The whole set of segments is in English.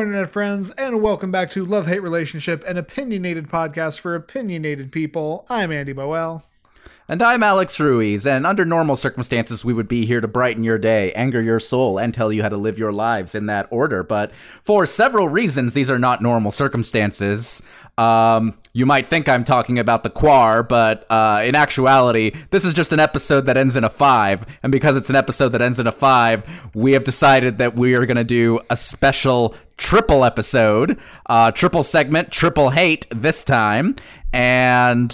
Internet friends, and welcome back to Love Hate Relationship, an opinionated podcast for opinionated people. I'm Andy Boel. And I'm Alex Ruiz, and under normal circumstances, we would be here to brighten your day, anger your soul, and tell you how to live your lives in that order. But for several reasons, these are not normal circumstances. Um, you might think I'm talking about the Quar, but uh, in actuality, this is just an episode that ends in a five. And because it's an episode that ends in a five, we have decided that we are going to do a special triple episode, uh, triple segment, triple hate this time. And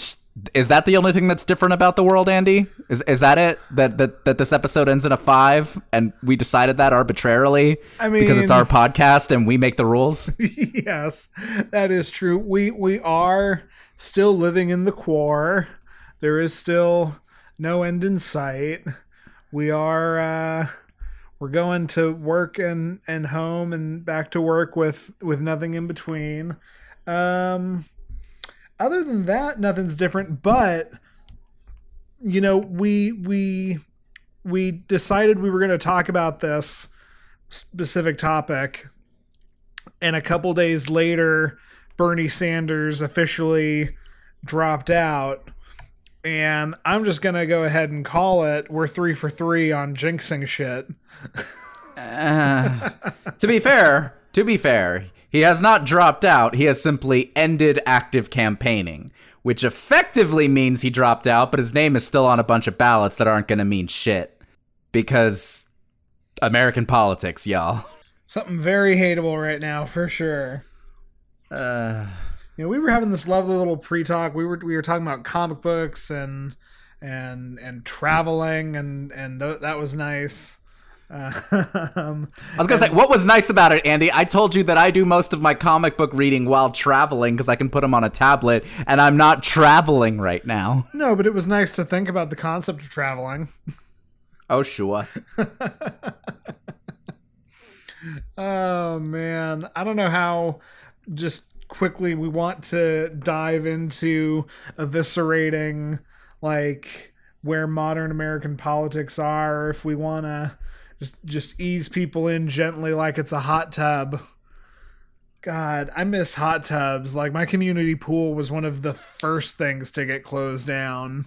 is that the only thing that's different about the world, Andy? Is is that it? That that that this episode ends in a five, and we decided that arbitrarily? I mean, because it's our podcast and we make the rules. yes, that is true. We we are still living in the quar. There is still no end in sight. We are uh, we're going to work and and home and back to work with with nothing in between. Um other than that, nothing's different. But you know, we we we decided we were going to talk about this specific topic, and a couple days later, Bernie Sanders officially dropped out. And I'm just gonna go ahead and call it. We're three for three on jinxing shit. uh, to be fair, to be fair, he has not dropped out, he has simply ended active campaigning, which effectively means he dropped out, but his name is still on a bunch of ballots that aren't to mean shit. Because American politics, y'all. Something very hateable right now, for sure. Uh, you know, we were having this lovely little pre-talk. We were we were talking about comic books and and and traveling and and th- that was nice. Um, I was gonna say, what was nice about it, Andy? I told you that I do most of my comic book reading while traveling because I can put them on a tablet, and I'm not traveling right now. No, but it was nice to think about the concept of traveling. Oh sure. oh man, I don't know how. Just quickly, we want to dive into eviscerating like where modern American politics are, if we want to just just ease people in gently like it's a hot tub. God, I miss hot tubs. Like my community pool was one of the first things to get closed down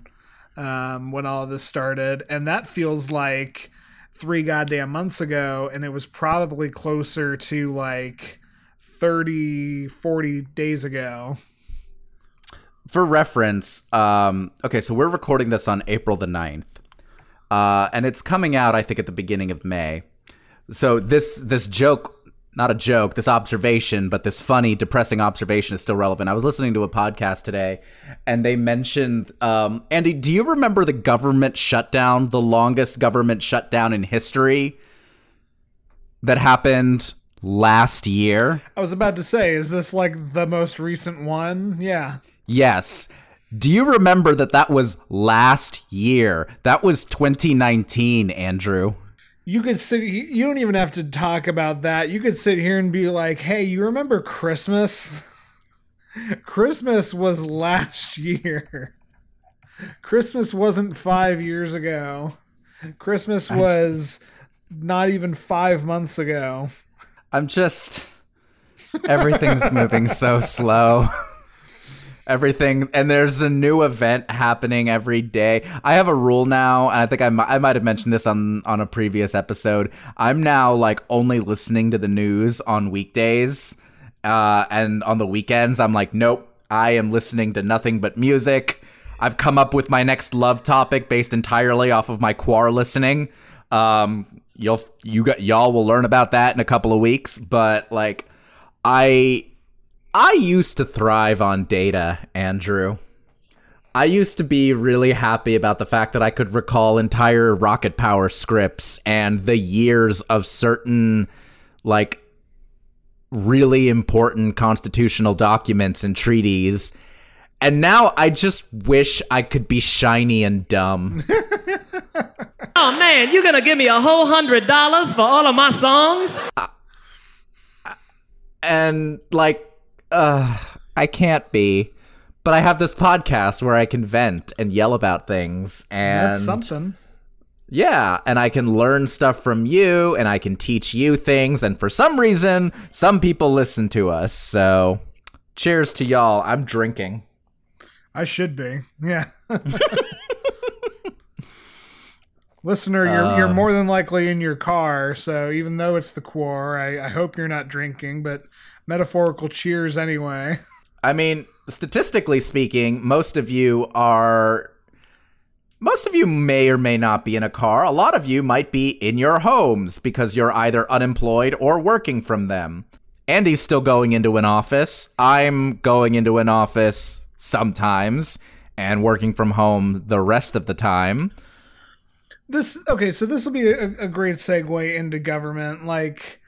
um, when all this started, and that feels like three goddamn months ago, and it was probably closer to like 30, 40 days ago. For reference, um, okay, so we're recording this on April the 9th uh, and it's coming out I think at the beginning of May. So this this joke, not a joke, this observation, but this funny, depressing observation is still relevant. I was listening to a podcast today, and they mentioned um, Andy. Do you remember the government shutdown, the longest government shutdown in history that happened? Last year. I was about to say, is this like the most recent one? Yeah. Yes. Do you remember that that was last year? That was 2019, Andrew. You could sit you don't even have to talk about that. You could sit here and be like, "Hey, you remember Christmas?" Christmas was last year. Christmas wasn't 5 years ago. Christmas was not even 5 months ago. I'm just everything's moving so slow. Everything and there's a new event happening every day. I have a rule now and i think I, m- I might have mentioned this on on a previous episode. I'm now like only listening to the news on weekdays uh, and on the weekends i'm like nope i am listening to nothing but music. I've come up with my next love topic based entirely off of my quar listening. Um, you'll you got y'all will learn about that in a couple of weeks but like i I used to thrive on data, Andrew. I used to be really happy about the fact that I could recall entire rocket power scripts and the years of certain, like, really important constitutional documents and treaties. And now I just wish I could be shiny and dumb. oh man, you're gonna give me a whole hundred dollars for all of my songs? Uh, and, like, uh, I can't be. But I have this podcast where I can vent and yell about things, and that's something. Yeah, and I can learn stuff from you and I can teach you things. And for some reason, some people listen to us. So cheers to y'all. I'm drinking. I should be. Yeah. Listener, you're you're Um, more than likely in your car, so even though it's the quar, I, I hope you're not drinking, but metaphorical cheers anyway. I mean, statistically speaking, most of you are. Most of you may or may not be in a car. A lot of you might be in your homes because you're either unemployed or working from them. Andy's still going into an office. I'm going into an office sometimes and working from home the rest of the time. This okay, so this will be a, a great segue into government. Like,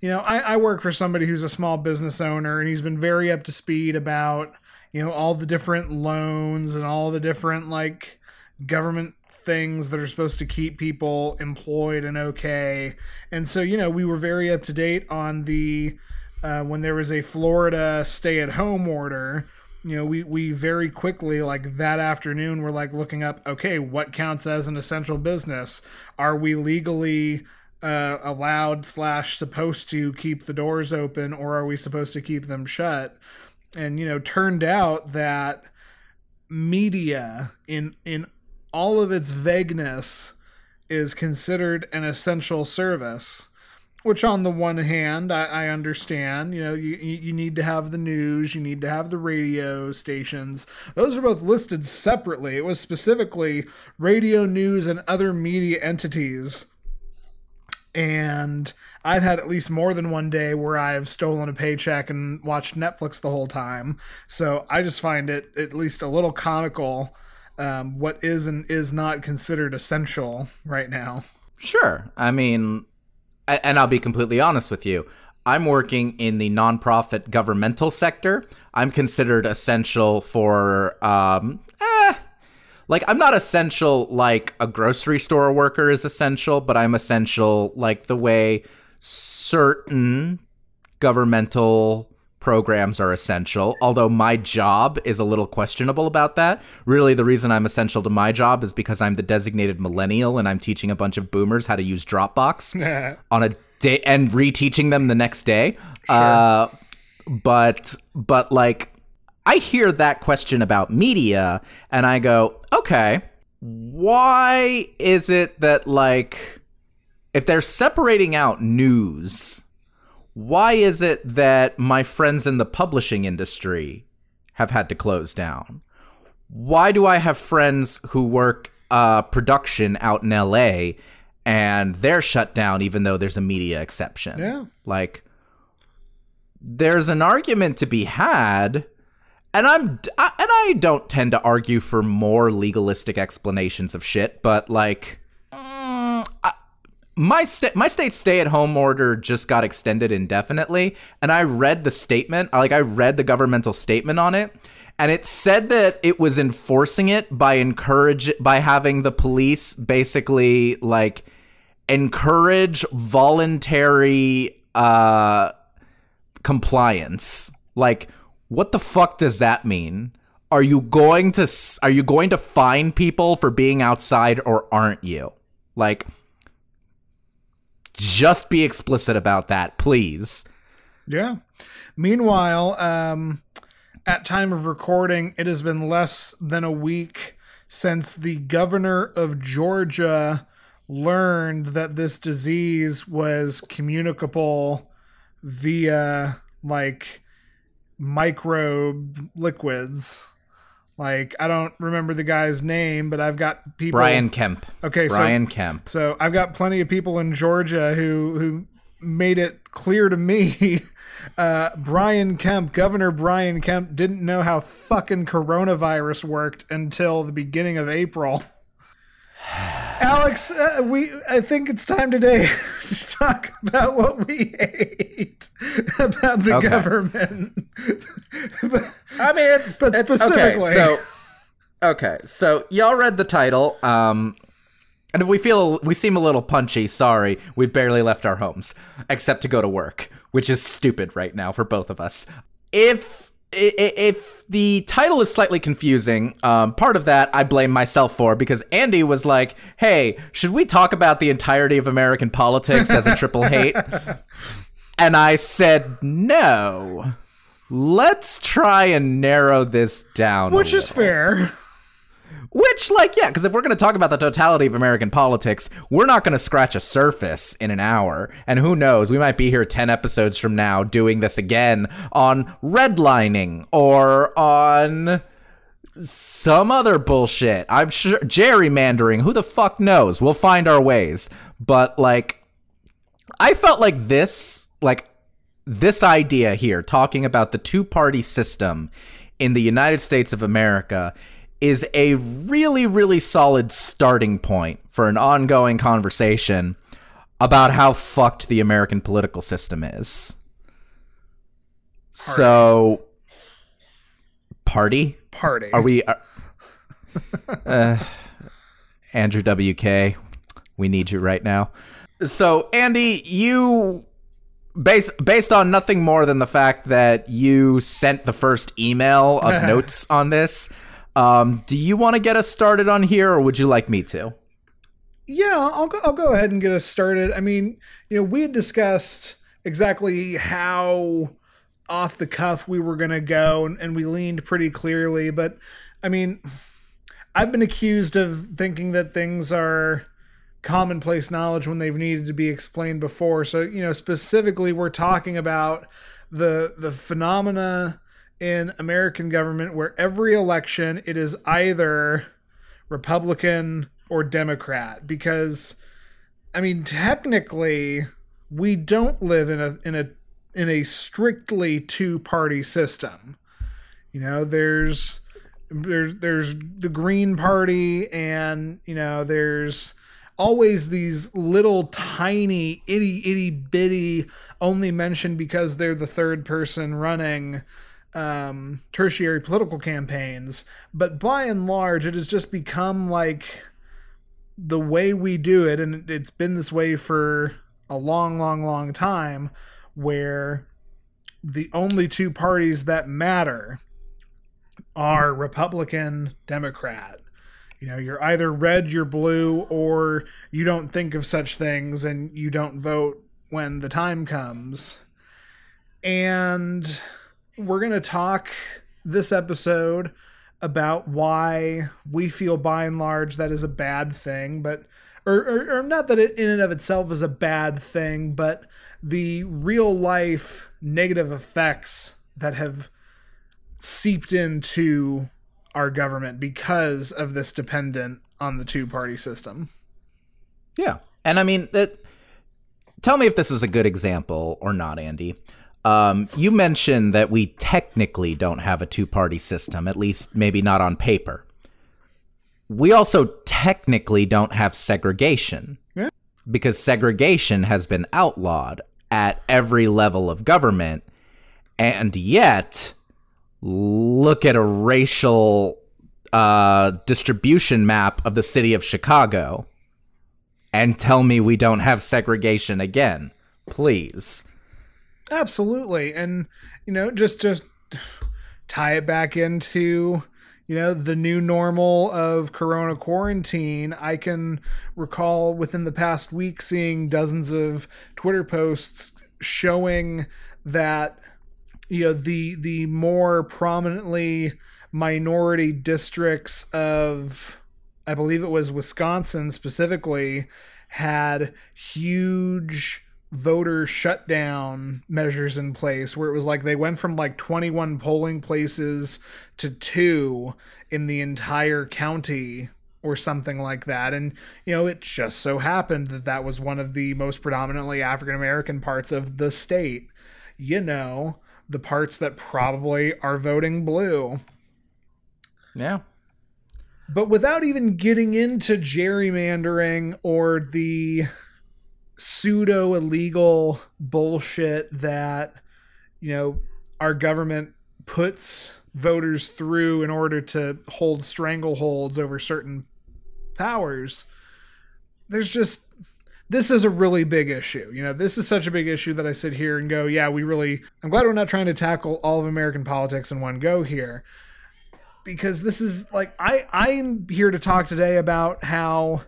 you know, I, I work for somebody who's a small business owner, and he's been very up to speed about you know all the different loans and all the different like government things that are supposed to keep people employed and okay. And so, you know, we were very up to date on the uh, when there was a Florida stay-at-home order you know we we very quickly like that afternoon we're like looking up okay what counts as an essential business? Are we legally uh, allowed slash supposed to keep the doors open or are we supposed to keep them shut? And you know turned out that media in in all of its vagueness is considered an essential service which on the one hand I, I understand you know you, you need to have the news you need to have the radio stations. Those are both listed separately. It was specifically radio news and other media entities. And i've had at least more than one day where i've stolen a paycheck and watched netflix the whole time. So i just find it at least a little comical um, what is and is not considered essential right now. Sure. I mean, and I'll be completely honest with you. I'm working in the nonprofit governmental sector. I'm considered essential for, um, eh, like, I'm not essential like a grocery store worker is essential, but I'm essential like the way certain governmental programs are essential. Although my job is a little questionable about that. Really, the reason I'm essential to my job is because I'm the designated millennial and I'm teaching a bunch of boomers how to use Dropbox on a day and reteaching them the next day. Uh, but but like I hear that question about media and I go, okay, why is it that like if they're separating out news, why is it that my friends in the publishing industry have had to close down? Why do I have friends who work uh, production out in LA and they're shut down even though there's a media exception? Yeah. Like, there's an argument to be had. And I'm I, and I don't tend to argue for more legalistic explanations of shit, but like my sta- my state stay at home order just got extended indefinitely, and I read the statement, like I read the governmental statement on it, and it said that it was enforcing it by encourage by having the police basically like encourage voluntary uh compliance. Like, what the fuck does that mean? Are you going to are you going to fine people for being outside or aren't you? Like, just be explicit about that, please. Yeah. Meanwhile, um, at time of recording, it has been less than a week since the governor of Georgia learned that this disease was communicable via like microbe liquids. Like I don't remember the guy's name, but I've got people. Brian Kemp. Okay, so Brian Kemp. so I've got plenty of people in Georgia who who made it clear to me. Uh, Brian Kemp, Governor Brian Kemp, didn't know how fucking coronavirus worked until the beginning of April. Alex, uh, we I think it's time today to talk about what we hate about the Okay. government. I mean, it's But it's- specifically. Okay, so okay, so y'all read the title. Um, and if we feel we seem a little punchy, sorry, we've barely left our homes except to go to work, which is stupid right now for both of us. If if the title is slightly confusing, um, part of that I blame myself for because Andy was like, "Hey, should we talk about the entirety of American politics as a triple hate?" and I said, "No. Let's try and narrow this down." Which is fair. Which, like, yeah, because if we're going to talk about the totality of American politics, we're not going to scratch a surface in an hour. And who knows, we might be here 10 episodes from now doing this again on redlining or on some other bullshit. I'm sure gerrymandering. Who the fuck knows? We'll find our ways. But, like, I felt like this, like, this idea here, talking about the two party system in the United States of America, is a really, really solid starting point for an ongoing conversation about how fucked the American political system is. So, party? Party. Are we. Are, uh, Andrew WK, we need you right now. So, Andy, you based based on nothing more than the fact that you sent the first email of notes on this. Um, do you want to get us started on here, or would you like me to? Yeah, I'll go, I'll go ahead and get us started. I mean, you know, we had discussed exactly how off the cuff we were going to go, and, and we leaned pretty clearly. But I mean, I've been accused of thinking that things are commonplace knowledge when they've needed to be explained before. So, you know, specifically, we're talking about the the phenomena in American government where every election it is either Republican or Democrat because I mean technically we don't live in a in a in a strictly two party system. You know, there's there's there's the Green Party and you know there's always these little tiny itty itty bitty only mentioned because they're the third person running um, tertiary political campaigns, but by and large, it has just become like the way we do it, and it's been this way for a long, long, long time, where the only two parties that matter are Republican, Democrat. You know, you're either red, you're blue, or you don't think of such things and you don't vote when the time comes. And we're going to talk this episode about why we feel by and large that is a bad thing, but or, or, or, not that it in and of itself is a bad thing, but the real life negative effects that have seeped into our government because of this dependent on the two party system. Yeah. And I mean that tell me if this is a good example or not, Andy. Um, you mentioned that we technically don't have a two party system, at least maybe not on paper. We also technically don't have segregation Yeah. because segregation has been outlawed at every level of government. And yet, look at a racial uh, distribution map of the city of Chicago and tell me we don't have segregation again, please. Absolutely. And you know, just just tie it back into you know the new normal of corona quarantine i can recall within the past week seeing dozens of twitter posts showing that you know the the more prominently minority districts of i believe it was wisconsin specifically had huge voter shutdown measures in place where it was like they went from like 21 polling places to two in the entire county or something like that. And you know it just so happened that that was one of the most predominantly african american parts of the state. You know the parts that probably are voting blue. Yeah. but without even getting into gerrymandering or the pseudo illegal bullshit that you know our government puts voters through in order to hold strangleholds over certain powers there's just this is a really big issue. You know, this is such a big issue that I sit here and go, yeah, we really, I'm glad we're not trying to tackle all of American politics in one go here. Because this is like, I, I'm here to talk today about how,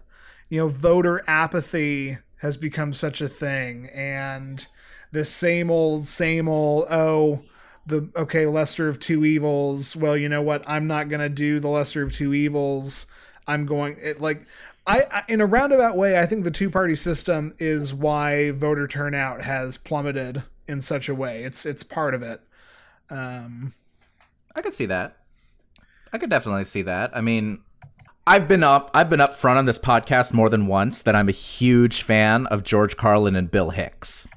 you know, voter apathy has become such a thing. And this same old, same old, oh, the okay lesser of two evils. Well you know what? I'm not going to do the lesser of two evils. I'm going it like I, I in a roundabout way i think the two party system is why voter turnout has plummeted in such a way. It's it's part of it. Um I could see that. I could definitely see that. I mean, I've been up I've been up front on this podcast more than once that I'm a huge fan of George Carlin and Bill Hicks.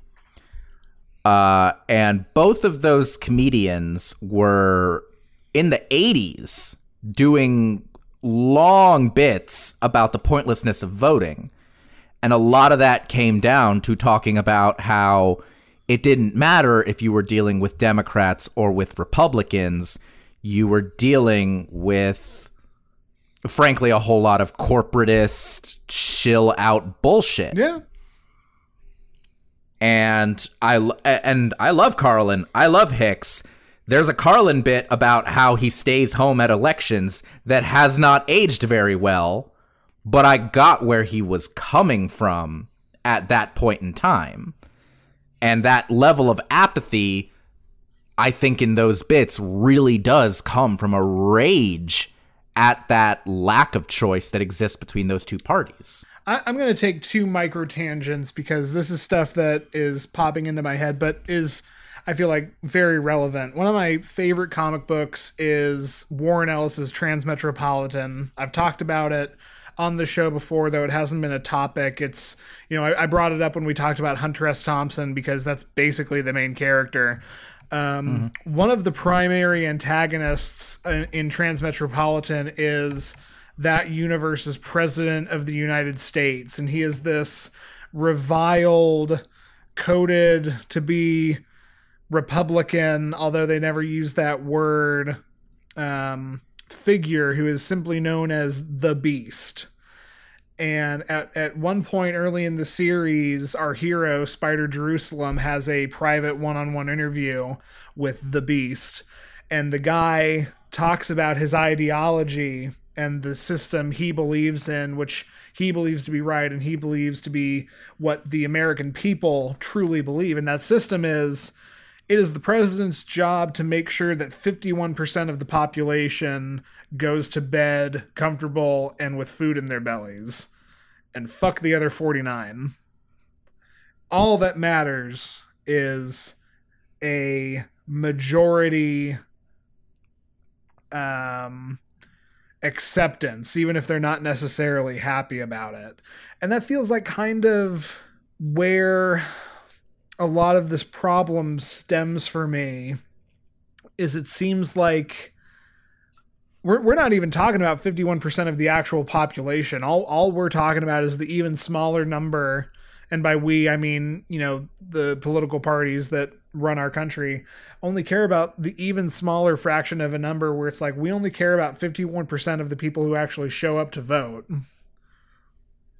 Uh, and both of those comedians were in the 80s doing long bits about the pointlessness of voting. And a lot of that came down to talking about how it didn't matter if you were dealing with Democrats or with Republicans, you were dealing with, frankly, a whole lot of corporatist, chill out bullshit yeah and I and I love Carlin. I love Hicks. There's a Carlin bit about how he stays home at elections that has not aged very well, but I got where he was coming from at that point in time. And that level of apathy I think in those bits really does come from a rage at that lack of choice that exists between those two parties. I, I'm going to take two micro tangents because this is stuff that is popping into my head, but is I feel like very relevant. One of my favorite comic books is Warren Ellis's Transmetropolitan. I've talked about it on the show before, though it hasn't been a topic. It's you know I, I brought it up when we talked about Hunter S. Thompson because that's basically the main character. Um, One of the primary antagonists in, in Transmetropolitan is that universe's president of the United States, and he is this reviled, coded to be Republican, although they never use that word, um, figure who is simply known as the Beast. And at, at one point early in the series, our hero, Spider Jerusalem, has a private one on one interview with the Beast. And the guy talks about his ideology and the system he believes in, which he believes to be right and he believes to be what the American people truly believe. And that system is it is the president's job to make sure that 51% of the population goes to bed comfortable and with food in their bellies. And fuck the other 49. All that matters is a majority um acceptance even if they're not necessarily happy about it. And that feels like kind of where a lot of this problem stems for me is it seems like we're, we're not even talking about 51% of the actual population. All all we're talking about is the even smaller number. And by we i mean you know the political parties that run our country only care about the even smaller fraction of a number where it's like we only care about 51% of the people who actually show up to vote.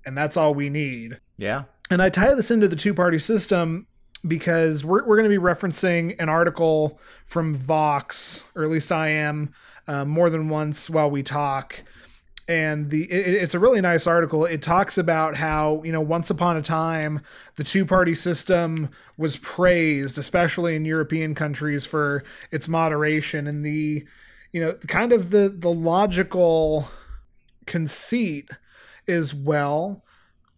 And that's all we need. Yeah. and I tie this into the two party system because we're, we're going to be referencing an article from Vox, or at least I am, uh, more than once while we talk. And the it, it's a really nice article. It talks about how you know once upon a time the two party system was praised, especially in European countries, for its moderation and the you know kind of the the logical conceit is well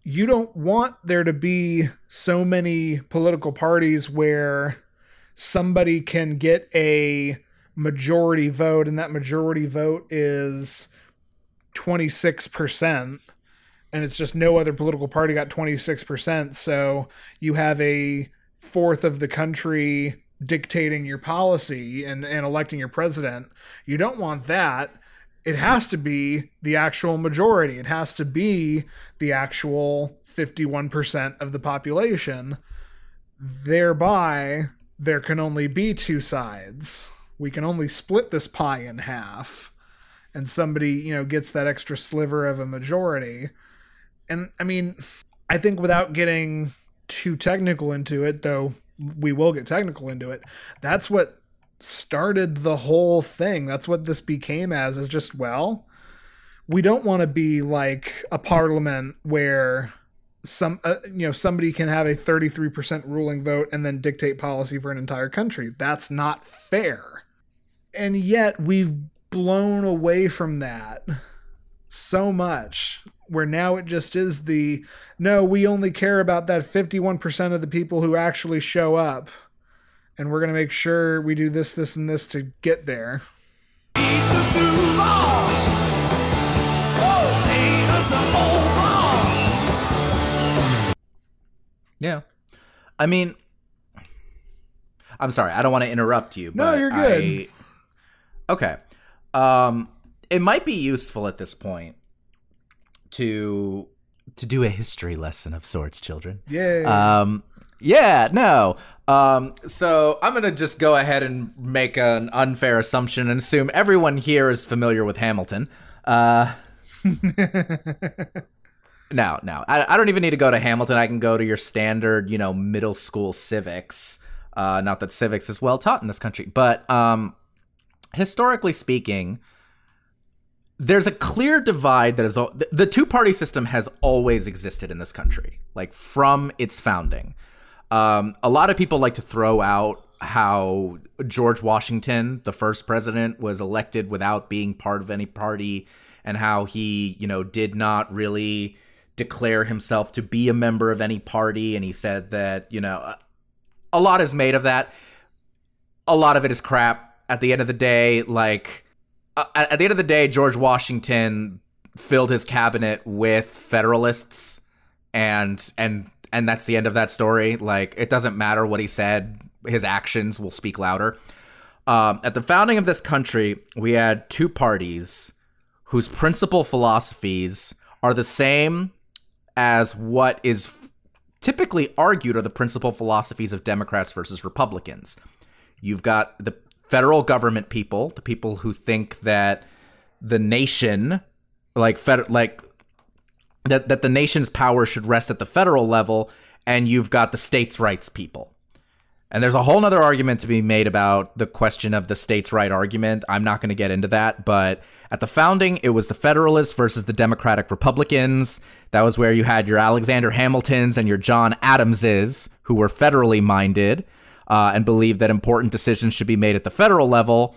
you don't want there to be so many political parties where somebody can get a majority vote and that majority vote is 26% and it's just no other political party got 26% so you have a fourth of the country dictating your policy and, and electing your president. You don't want that it has to be the actual majority. It has to be the actual 51% of the population. Thereby, there can only be two sides. We can only split this pie in half. And somebody, you know, gets that extra sliver of a majority. And I mean, I think without getting too technical into it, though we will get technical into it, that's what started the whole thing. That's what this became as is just well, we don't want to be like a parliament where some uh, you know somebody can have a 33% ruling vote and then dictate policy for an entire country. That's not fair. And yet we've blown away from that so much where now it just is the no, we only care about that 51% of the people who actually show up and we're going to make sure we do this this and this to get there. Yeah. I mean, I'm sorry. I don't want to interrupt you. No, you're good. I- okay. Um, it might be useful at this point to to do a history lesson of sorts, children. Yeah. Um, yeah, no. Um, so I'm gonna just go ahead and make an unfair assumption and assume everyone here is familiar with Hamilton. Uh, no, no. I, I don't even need to go to Hamilton. I can go to your standard, you know, middle school civics. Uh, not that civics is well taught in this country, but um, historically speaking, there's a clear divide that is al- the- the two party system has always existed in this country, like from its founding. Um, a lot of people like to throw out how George Washington, the first president, was elected without being part of any party, and how he, you know, did not really declare himself to be a member of any party. And he said that, you know, a lot is made of that. A lot of it is crap. At the end of the day, like, uh, at at the end of the day, George Washington filled his cabinet with Federalists, and and and that's the end of that story. Like, it doesn't matter what he said; his actions will speak louder. Um, at the founding of this country, we had two parties whose principal philosophies are the same as what is typically argued are the principal philosophies of Democrats versus Republicans. You've got the federal government people, the people who think that the nation, like fed, like that that the nation's power should rest at the federal level, and you've got the states' rights people. And there's a whole nother argument to be made about the question of the states' right argument. I'm not going to get into that, but at the founding, it was the Federalists versus the Democratic Republicans. That was where you had your Alexander Hamiltons and your John Adamses, who were federally minded uh, and believed that important decisions should be made at the federal level.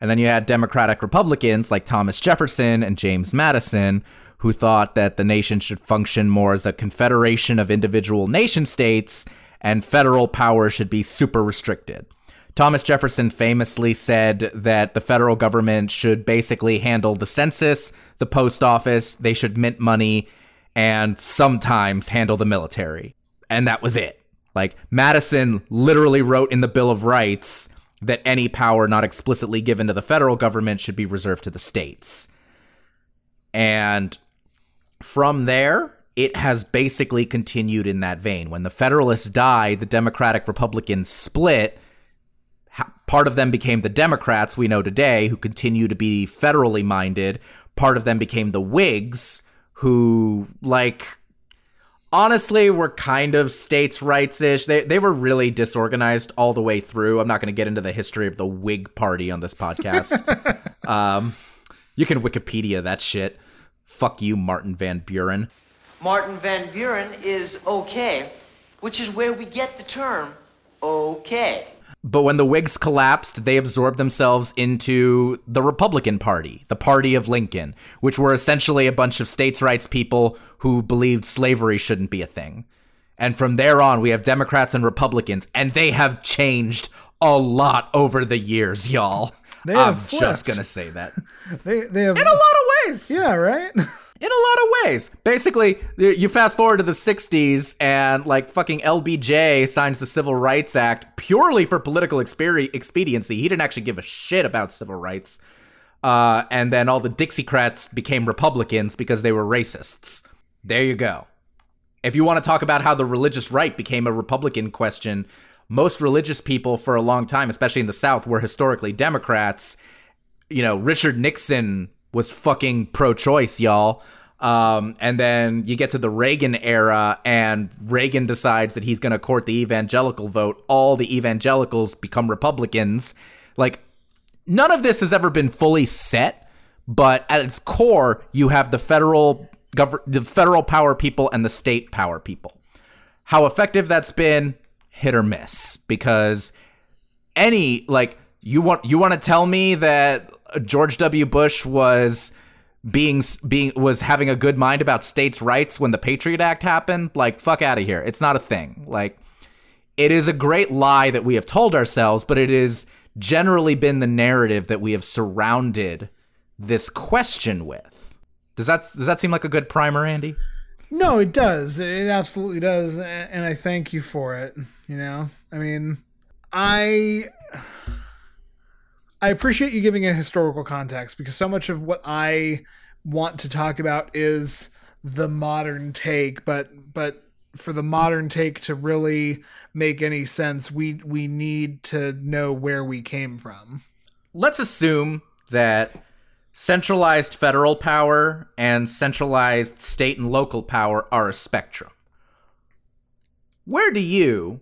And then you had Democratic Republicans like Thomas Jefferson and James Madison, who thought that the nation should function more as a confederation of individual nation states and federal power should be super restricted. Thomas Jefferson famously said that the federal government should basically handle the census, the post office, they should mint money, and sometimes handle the military. And that was it. Like, Madison literally wrote in the Bill of Rights that any power not explicitly given to the federal government should be reserved to the states. And from there, it has basically continued in that vein. When the Federalists died, the Democratic Republicans split. Part of them became the Democrats we know today, who continue to be federally minded. Part of them became the Whigs, who, like, honestly were kind of states' rights ish. They, they were really disorganized all the way through. I'm not going to get into the history of the Whig Party on this podcast. um, you can Wikipedia that shit. Fuck you, Martin Van Buren. Martin Van Buren is okay, which is where we get the term okay. But when the Whigs collapsed, they absorbed themselves into the Republican Party, the party of Lincoln, which were essentially a bunch of states' rights people who believed slavery shouldn't be a thing. And from there on, we have Democrats and Republicans, and they have changed a lot over the years, y'all. They I'm have just gonna say that. They they have In a lot of ways. yeah right. in a lot of ways. Basically, you fast forward to the 60s and like fucking LBJ signs the Civil Rights Act purely for political experi- expediency. He didn't actually give a shit about civil rights. Uh, and then all the Dixiecrats became Republicans because they were racists. There you go. If you want to talk about how the religious right became a Republican question, most religious people for a long time, especially in the South, were historically Democrats you know, Richard Nixon was fucking pro choice, y'all. Um, and then you get to the Reagan era, and Reagan decides that he's going to court the evangelical vote. All the evangelicals become Republicans. Like, none of this has ever been fully set, but at its core, you have the federal gov- the federal power people and the state power people. How effective that's been, hit or miss, because any like you want you want to tell me that George W. Bush was being being was having a good mind about states' rights when the Patriot Act happened? Like fuck out of here. It's not a thing. Like it is a great lie that we have told ourselves, but it is generally been the narrative that we have surrounded this question with. Does that does that seem like a good primer, Andy? No, it does. It absolutely does, and I thank you for it. You know, I mean, I I appreciate you giving a historical context because so much of what I want to talk about is the modern take, but but for the modern take to really make any sense, we we need to know where we came from. Let's assume that centralized federal power and centralized state and local power are a spectrum. Where do you,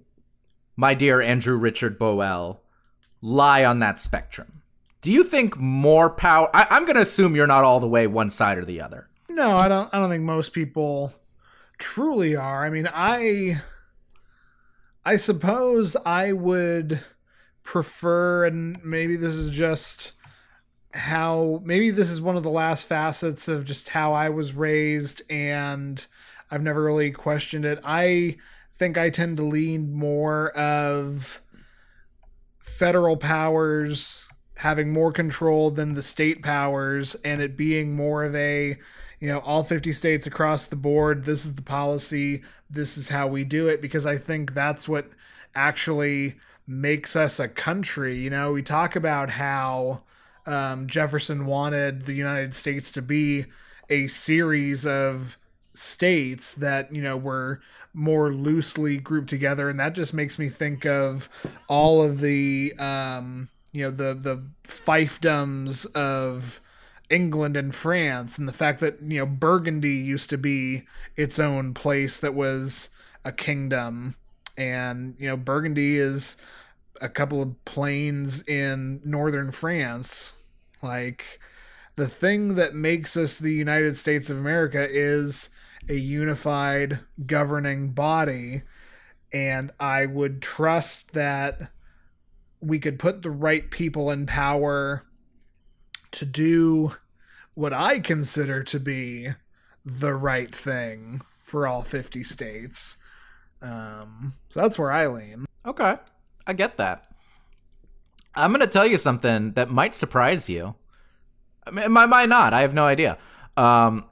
my dear Andrew Richard Boel, lie on that spectrum? Do you think more power? I, I'm going to assume you're not all the way one side or the other. No, I don't. I don't think most people truly are. I mean, I, I suppose I would prefer, and maybe this is just how maybe this is one of the last facets of just how I was raised, and I've never really questioned it. I think I tend to lean more of federal powers having more control than the state powers and it being more of a you know all 50 states across the board this is the policy this is how we do it because i think that's what actually makes us a country you know we talk about how um, jefferson wanted the united states to be a series of states that you know were more loosely grouped together. And that just makes me think of all of the um you know the the fiefdoms of England and France and the fact that you know Burgundy used to be its own place that was a kingdom. And you know Burgundy is a couple of plains in northern France like the thing that makes us the United States of America is a unified governing body and I would trust that we could put the right people in power to do what I consider to be the right thing for all 50 states. Um, so that's where I lean. Okay, I get that. I'm going to tell you something that might surprise you. I mean, might not. I have no idea. Um,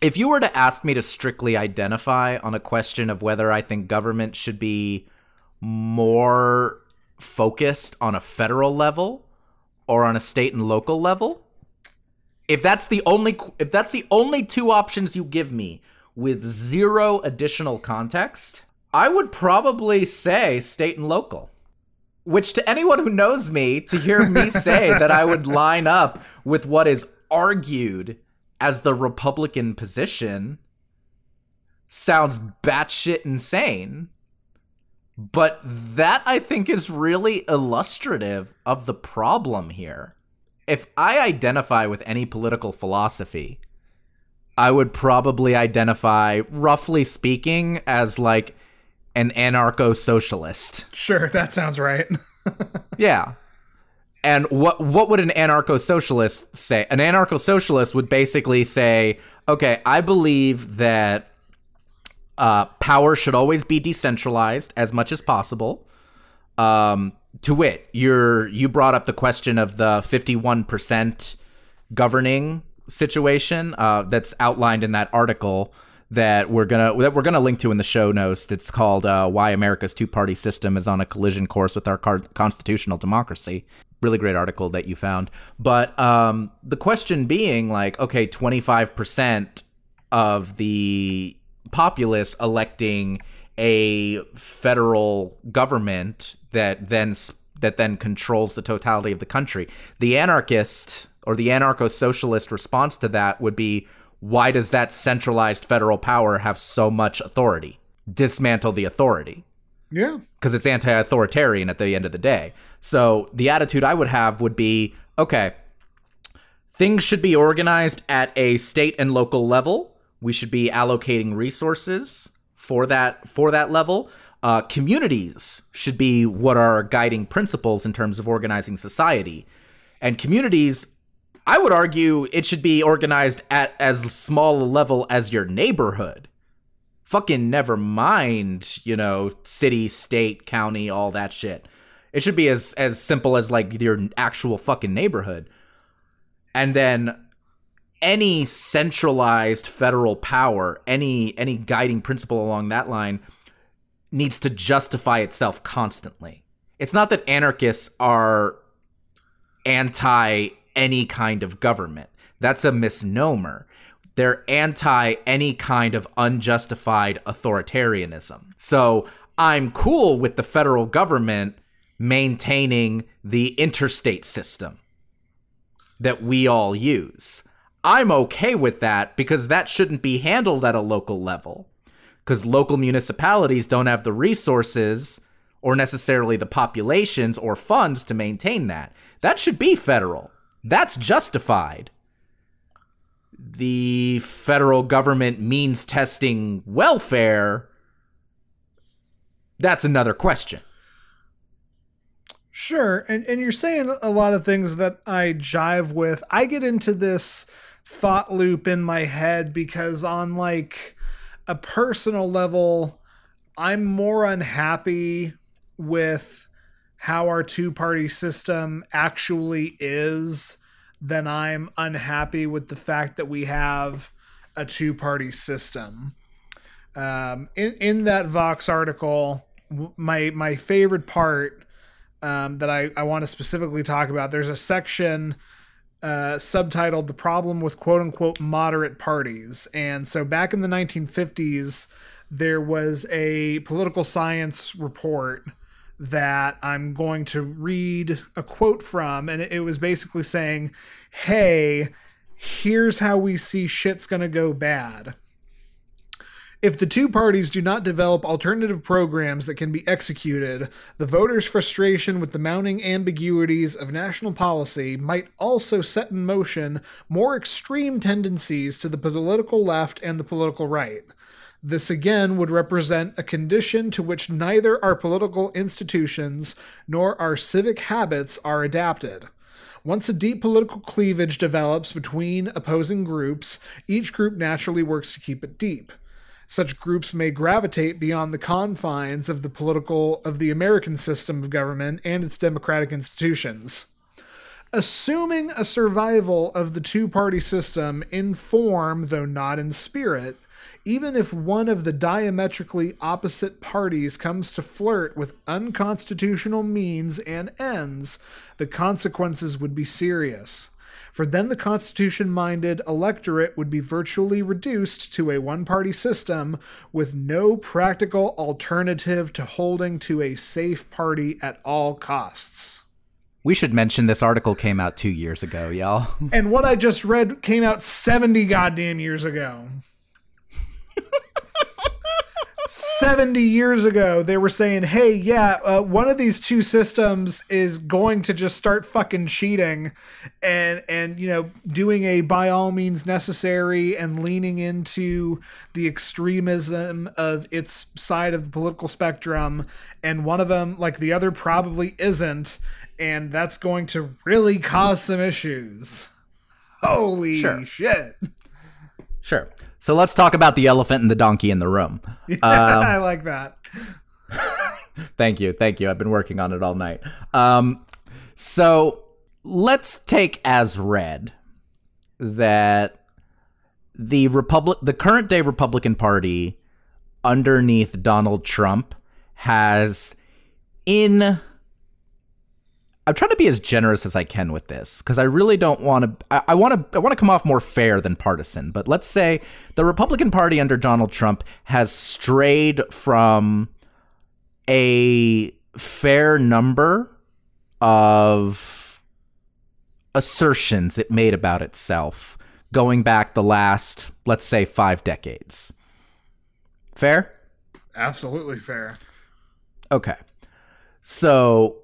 if you were to ask me to strictly identify on a question of whether I think government should be more focused on a federal level or on a state and local level, if that's the only if that's the only two options you give me with zero additional context, I would probably say state and local. Which to anyone who knows me, to hear me say that I would line up with what is argued as the Republican position sounds batshit insane. But that I think is really illustrative of the problem here. If I identify with any political philosophy, I would probably identify, roughly speaking, as like an anarcho socialist. Sure, that sounds right. yeah. And what what would an anarcho socialist say? An anarcho socialist would basically say, okay, I believe that uh, power should always be decentralized as much as possible. Um, to wit, you're you brought up the question of the 51% governing situation uh, that's outlined in that article that we're gonna that we're gonna link to in the show notes. It's called uh, "Why America's Two Party System is on a Collision Course with Our Car- Constitutional Democracy." Really great article that you found. But um, the question being, like, okay, twenty five percent of the populace electing a federal government that then that then controls the totality of the country. The anarchist or the anarcho-socialist response to that would be, why does that centralized federal power have so much authority? Dismantle the authority Yeah. because it's anti-authoritarian at the end of the day. So the attitude I would have would be, okay, things should be organized at a state and local level. We should be allocating resources for that for that level. Uh, communities should be what are our guiding principles in terms of organizing society, and communities. I would argue it should be organized at as small a level as your neighborhood fucking never mind, you know, city, state, county, all that shit. It should be as as simple as like your actual fucking neighborhood. And then any centralized federal power, any any guiding principle along that line needs to justify itself constantly. It's not that anarchists are anti any kind of government. That's a misnomer. They're anti any kind of unjustified authoritarianism. So I'm cool with the federal government maintaining the interstate system that we all use. I'm okay with that because that shouldn't be handled at a local level. Because local municipalities don't have the resources or necessarily the populations or funds to maintain that. That should be federal. That's justified. The federal government means testing welfare. That's another question. Sure, and and you're saying a lot of things that I jive with. I get into this thought loop in my head because on like a personal level, I'm more unhappy with how our two-party system actually is then I'm unhappy with the fact that we have a two-party system. Um, in in that Vox article, my my favorite part um, that I, I want to specifically talk about. There's a section uh, subtitled The Problem with Quote Unquote Moderate Parties. And so back in the 1950s, there was a political science report that I'm going to read a quote from. And it, was basically saying, hey, here's how we see shit's going to go bad. If the two parties do not develop alternative programs that can be executed, the voters' frustration with the mounting ambiguities of national policy might also set in motion more extreme tendencies to the political left and the political right. This again would represent a condition to which neither our political institutions nor our civic habits are adapted. Once a deep political cleavage develops between opposing groups, each group naturally works to keep it deep such groups may gravitate beyond the confines of the political of the American system of government and its democratic institutions. Assuming a survival of the two-party system in form though not in spirit, even if one of the diametrically opposite parties comes to flirt with unconstitutional means and ends, the consequences would be serious for then the Constitution minded electorate would be virtually reduced to a one party system with no practical alternative to holding to a safe party at all costs. We should mention this article came out two years ago, y'all. And what I just read came out 70 goddamn years ago. 70 years ago, they were saying, hey, yeah, uh, one of these two systems is going to just start fucking cheating and, and, you know, doing a by all means necessary and leaning into the extremism of its side of the political spectrum. And one of them, like the other, probably isn't. And that's going to really cause some issues. Holy Sure. shit. Sure. So let's talk about the elephant and the donkey in the room. I like that. Thank you. Thank you. I've been working on it all night. Um, so let's take as read that the Republic, the current day Republican Party underneath Donald Trump has in I'm trying to be as generous as I can with this because I really don't want to. I- want to. I want to come off more fair than partisan. But let's say the Republican Party under Donald Trump has strayed from a fair number of assertions it made about itself going back the last, let's say, five decades. Fair? Absolutely fair. Okay. So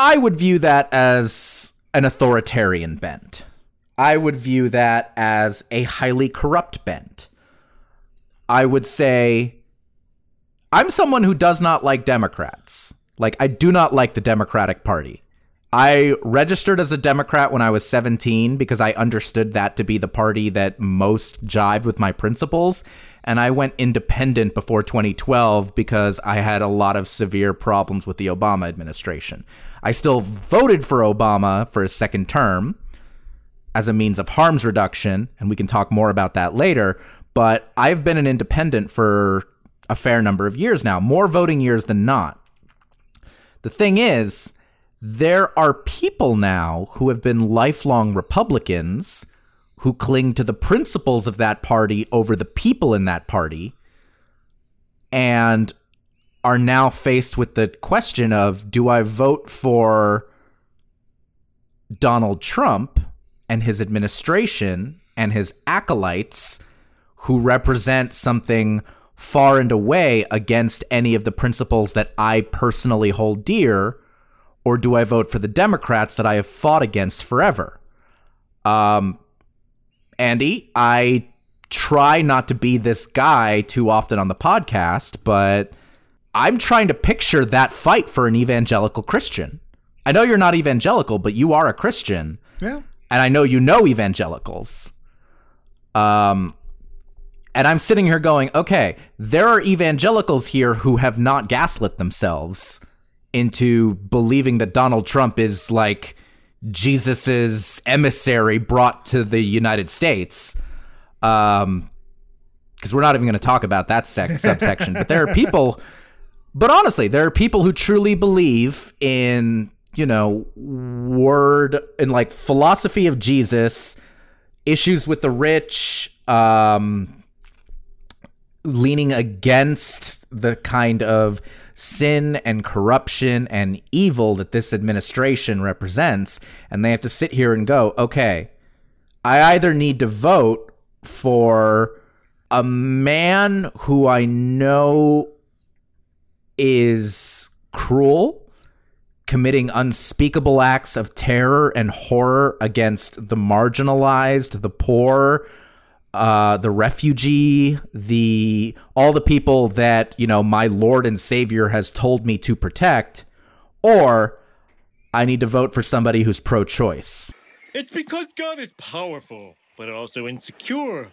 I would view that as an authoritarian bent. I would view that as a highly corrupt bent. I would say I'm someone who does not like Democrats. Like, I do not like the Democratic Party. I registered as a Democrat when I was 17 because I understood that to be the party that most jived with my principles. And I went independent before 2012 because I had a lot of severe problems with the Obama administration. I still voted for Obama for his second term as a means of harms reduction, and we can talk more about that later. But I've been an independent for a fair number of years now, more voting years than not. The thing is, there are people now who have been lifelong Republicans who cling to the principles of that party over the people in that party and are now faced with the question of do I vote for Donald Trump and his administration and his acolytes who represent something far and away against any of the principles that I personally hold dear or do I vote for the Democrats that I have fought against forever? Um, Andy, I try not to be this guy too often on the podcast, but I'm trying to picture that fight for an evangelical Christian. I know you're not evangelical, but you are a Christian. Yeah. And I know you know evangelicals. Um, and I'm sitting here going, okay, there are evangelicals here who have not gaslit themselves into believing that Donald Trump is like Jesus's emissary brought to the United States. Um, because we're not even going to talk about that sec- subsection, but there are people. But honestly, there are people who truly believe in you know word and like philosophy of Jesus, issues with the rich, um, leaning against the kind of sin and corruption and evil that this administration represents. And they have to sit here and go, okay, I either need to vote for a man who I know is cruel, committing unspeakable acts of terror and horror against the marginalized, the poor, uh, the refugee, the all the people that you know my Lord and Savior has told me to protect, or I need to vote for somebody who's pro-choice. It's because God is powerful, but also insecure.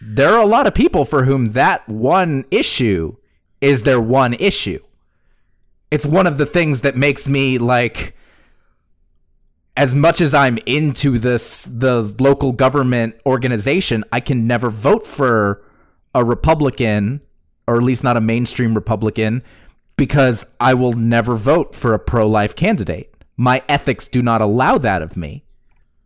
There are a lot of people for whom that one issue is their one issue. It's one of the things that makes me like as much as I'm into this the local government organization, I can never vote for a Republican or at least not a mainstream Republican because I will never vote for a pro-life candidate. My ethics do not allow that of me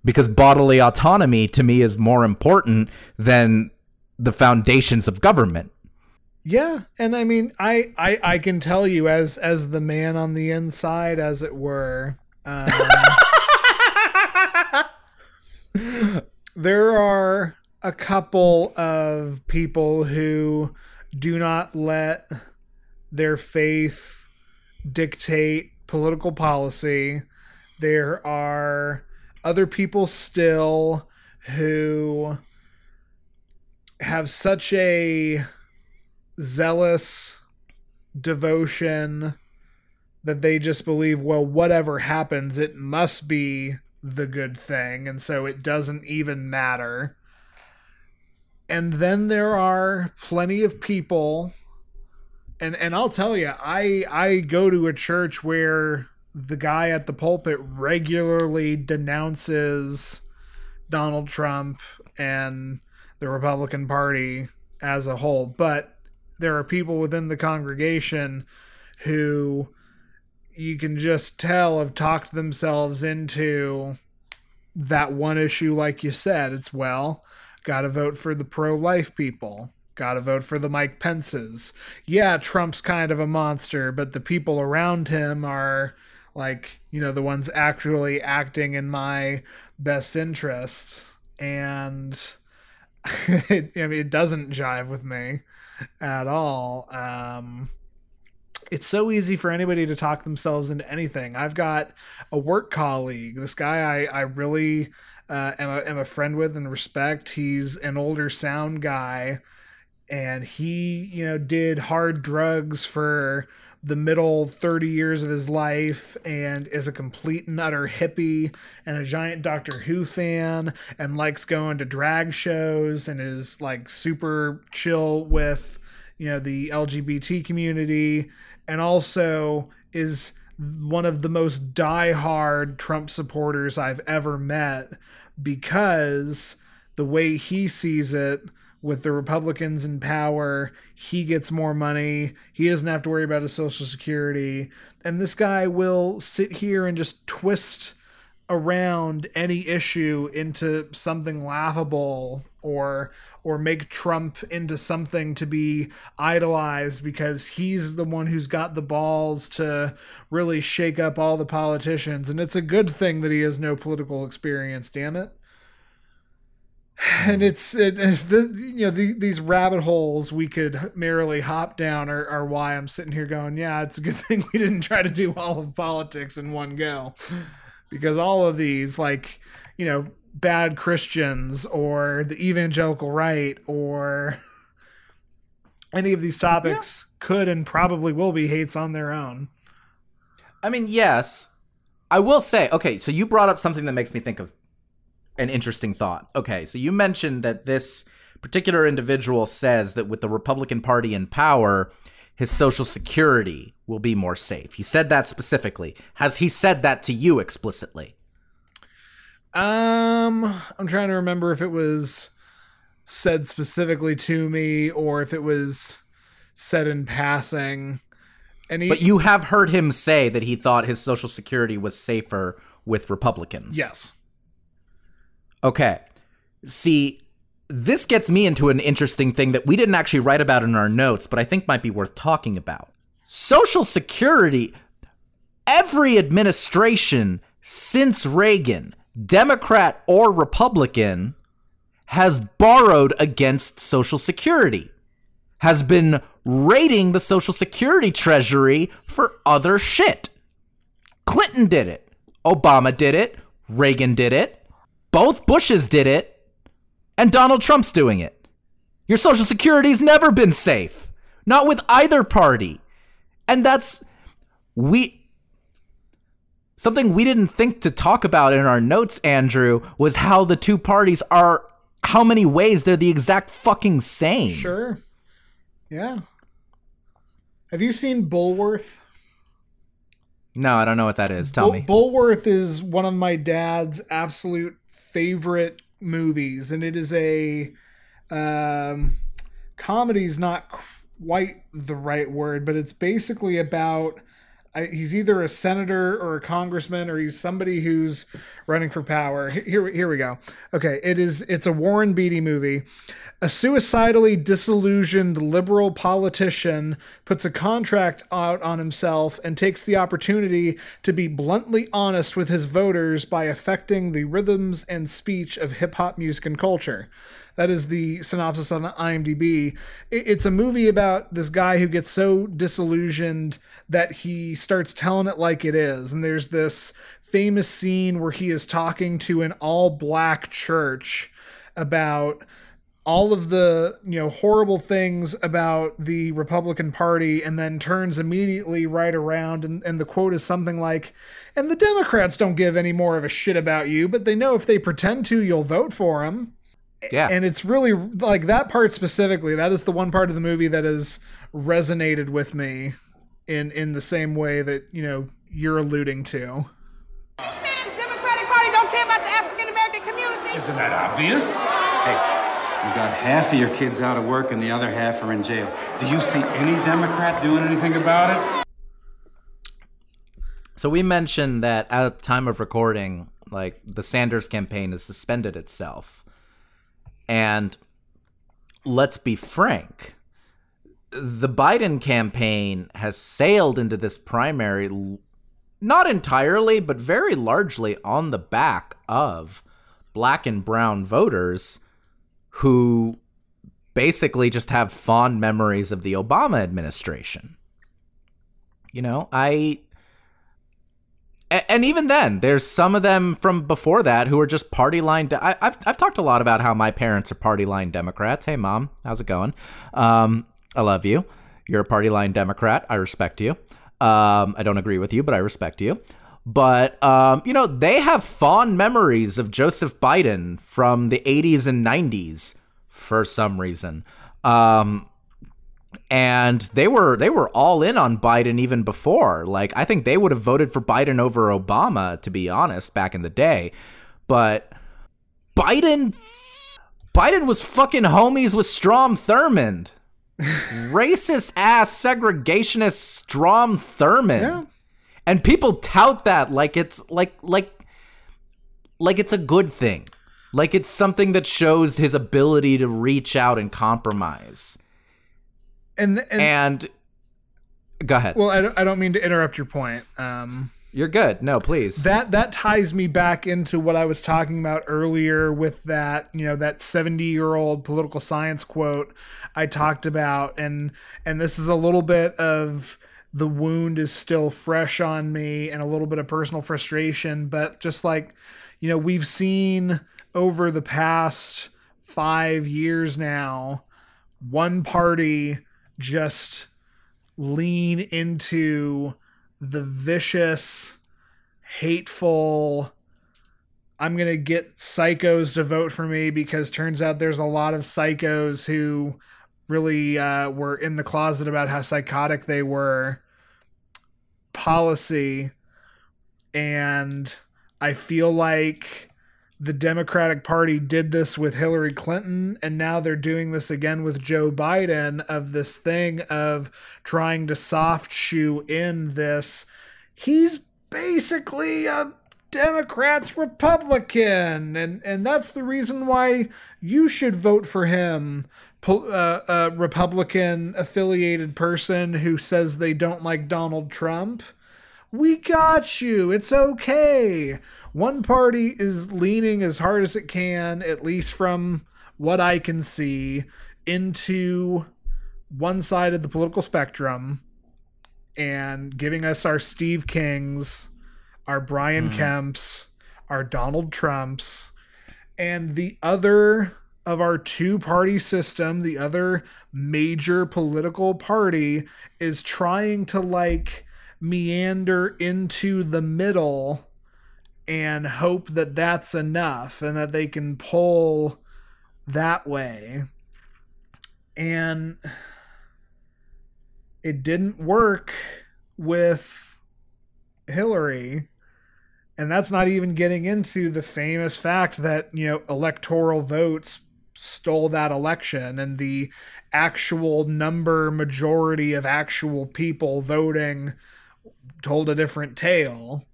because bodily autonomy to me is more important than the foundations of government. Yeah, and I mean, I, I I can tell you as as the man on the inside, as it were. Um, there are a couple of people who do not let their faith dictate political policy. There are other people still who have such a zealous devotion that they just believe, well, whatever happens, it must be the good thing, and so it doesn't even matter. And then there are plenty of people and and I'll tell you, I I go to a church where the guy at the pulpit regularly denounces Donald Trump and the Republican Party as a whole, but there are people within the congregation who you can just tell have talked themselves into that one issue like you said it's well got to vote for the pro-life people got to vote for the Mike Pences. Yeah, Trump's kind of a monster, but the people around him are like, you know, the ones actually acting in my best interest. and it, I mean, it doesn't jive with me at all. Um, it's so easy for anybody to talk themselves into anything. I've got a work colleague, this guy I, I really uh, am, a, am a friend with and respect. He's an older sound guy, and he, you know, did hard drugs for the middle 30 years of his life and is a complete and utter hippie and a giant Doctor Who fan and likes going to drag shows and is like super chill with you know the LGBT community and also is one of the most die-hard Trump supporters I've ever met because the way he sees it with the Republicans in power, he gets more money. He doesn't have to worry about his social security. And this guy will sit here and just twist around any issue into something laughable or or make Trump into something to be idolized because he's the one who's got the balls to really shake up all the politicians. And it's a good thing that he has no political experience damn it. And hmm. it's, it, it's the, you know the, these rabbit holes we could merrily hop down are, are why i'm sitting here going yeah it's a good thing we didn't try to do all of politics in one go. Because all of these like you know bad christians or the evangelical right or any of these topics could and probably will be hates on their own I mean, yes. I will say, okay, so you brought up something that makes me think of an interesting thought. Okay, so you mentioned that this particular individual says that with the Republican Party in power, his social security will be more safe. You said that specifically. Has he said that to you explicitly? Um, I'm trying to remember if it was said specifically to me or if it was said in passing. And he, But you have heard him say that he thought his social security was safer with Republicans. yes, Okay. See, this gets me into an interesting thing that we didn't actually write about in our notes, but I think might be worth talking about. Social Security, every administration since Reagan, Democrat or Republican, has borrowed against Social Security, has been raiding the Social Security treasury for other shit. Clinton did it. Obama did it. Reagan did it. Both Bushes did it. And Donald Trump's doing it. Your Social Security's never been safe. Not with either party. And that's. We. Something we didn't think to talk about in our notes, Andrew, was how the two parties are. How many ways they're the exact fucking same. sure, yeah. Have you seen Bulworth? No, I don't know what that is. Tell Bull- me. Bulworth is one of my dad's absolute favorite movies, and it is a um, comedy's not quite the right word, but it's basically about He's either a senator or a congressman or he's somebody who's running for power. Here, here we go. Okay, it is. It's a Warren Beatty movie. A suicidally disillusioned liberal politician puts a contract out on himself and takes the opportunity to be bluntly honest with his voters by affecting the rhythms and speech of hip hop music and culture. That is the synopsis on IMDb. It's a movie about this guy who gets so disillusioned that he starts telling it like it is. And there's this famous scene where he is talking to an all black church about all of the you know horrible things about the republican party and then turns immediately right around and, and the quote is something like and the democrats don't give any more of a shit about you but they know if they pretend to you'll vote for them yeah. and it's really like that part specifically that is the one part of the movie that has resonated with me in in the same way that you know you're alluding to The Democratic Party don't care about the African American community. Isn't that obvious? You got half of your kids out of work and the other half are in jail. Do you see any Democrat doing anything about it? So we mentioned that at the time of recording, like the Sanders campaign has suspended itself. And let's be frank, the Biden campaign has sailed into this primary not entirely, but very largely on the back of black and brown voters who basically just have fond memories of the Obama administration. You know, I and even then, there's some of them from before that who are just party line. De- I, have I've talked a lot about how my parents are party line Democrats. Hey, mom, how's it going? Um, I love you. You're a party line Democrat. I respect you. Um, I don't agree with you, but I respect you. But um, you know, they have fond memories of Joseph Biden from the 80s and 90s for some reason. Um, and they were they were all in on Biden even before. Like I think they would have voted for Biden over Obama to be honest back in the day. But Biden Biden was fucking homies with Strom Thurmond. Racist ass segregationist Strom Thurmond. Yeah. And people tout that like it's like like like it's a good thing. Like it's something that shows his ability to reach out and compromise. And, and, And go ahead. well, I don't, I don't mean to interrupt your point. Um, You're good. No, please. that that ties me back into what I was talking about earlier with that you know that 70 year old political science quote I talked about and and this is a little bit of the wound is still fresh on me and a little bit of personal frustration but just like you know we've seen over the past 5 years now one party just lean into the vicious hateful I'm going to get psychos to vote for me because turns out there's a lot of psychos who really uh, were in the closet about how psychotic they were. Policy. And I feel like the Democratic Party did this with Hillary Clinton, and now they're doing this again with Joe Biden of this thing of trying to soft shoe in this. He's basically a Democrat's Republican, and and that's the reason why you should vote for him. Uh, a Republican affiliated person who says they don't like Donald Trump. We got you. It's okay. One party is leaning as hard as it can, at least from what I can see, into one side of the political spectrum and giving us our Steve Kings, our Brian mm-hmm. Kemps, our Donald Trumps, and the other of our two party system, the other major political party is trying to like meander into the middle and hope that that's enough and that they can pull that way. And it didn't work with Hillary. And that's not even getting into the famous fact that, you know, electoral votes stole that election and the actual number majority of actual people voting told a different tale.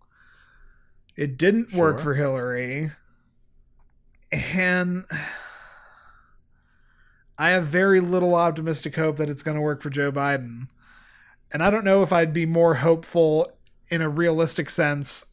It didn't work for Hillary. And I have very little optimistic hope that it's going to work for Joe Biden. And I don't know if I'd be more hopeful in a realistic sense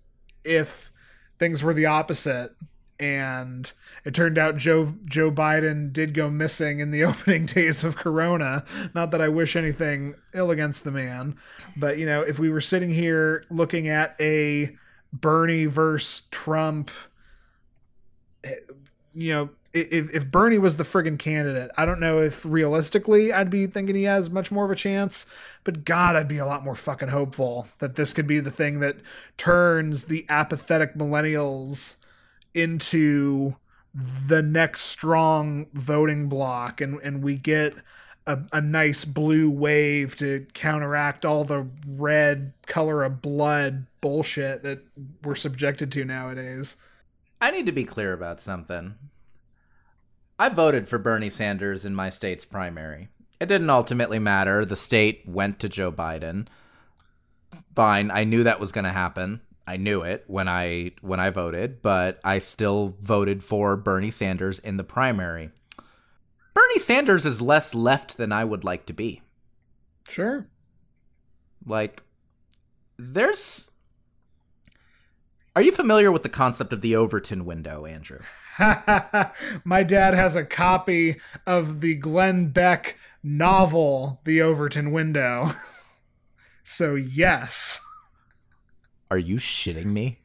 if things were the opposite and it turned out Joe Joe Biden did go missing in the opening days of Corona. Not that I wish anything ill against the man, but you know, if we were sitting here looking at a Bernie versus Trump, you know, if if Bernie was the friggin' candidate, I don't know if realistically I'd be thinking he has much more of a chance, but God, I'd be a lot more fucking hopeful that this could be the thing that turns the apathetic millennials into the next strong voting block and and we get a, a nice blue wave to counteract all the red color of blood bullshit that we're subjected to nowadays. I need to be clear about something. I voted for Bernie Sanders in my state's primary. It didn't ultimately matter. The state went to Joe Biden. Fine, I knew that was going to happen. I knew it when I when I voted, but I still voted for Bernie Sanders in the primary. Bernie Sanders is less left than I would like to be. Sure. Like there's Are you familiar with the concept of the Overton window, Andrew? My dad has a copy of the Glenn Beck novel, The Overton Window. so, yes. Are you shitting me?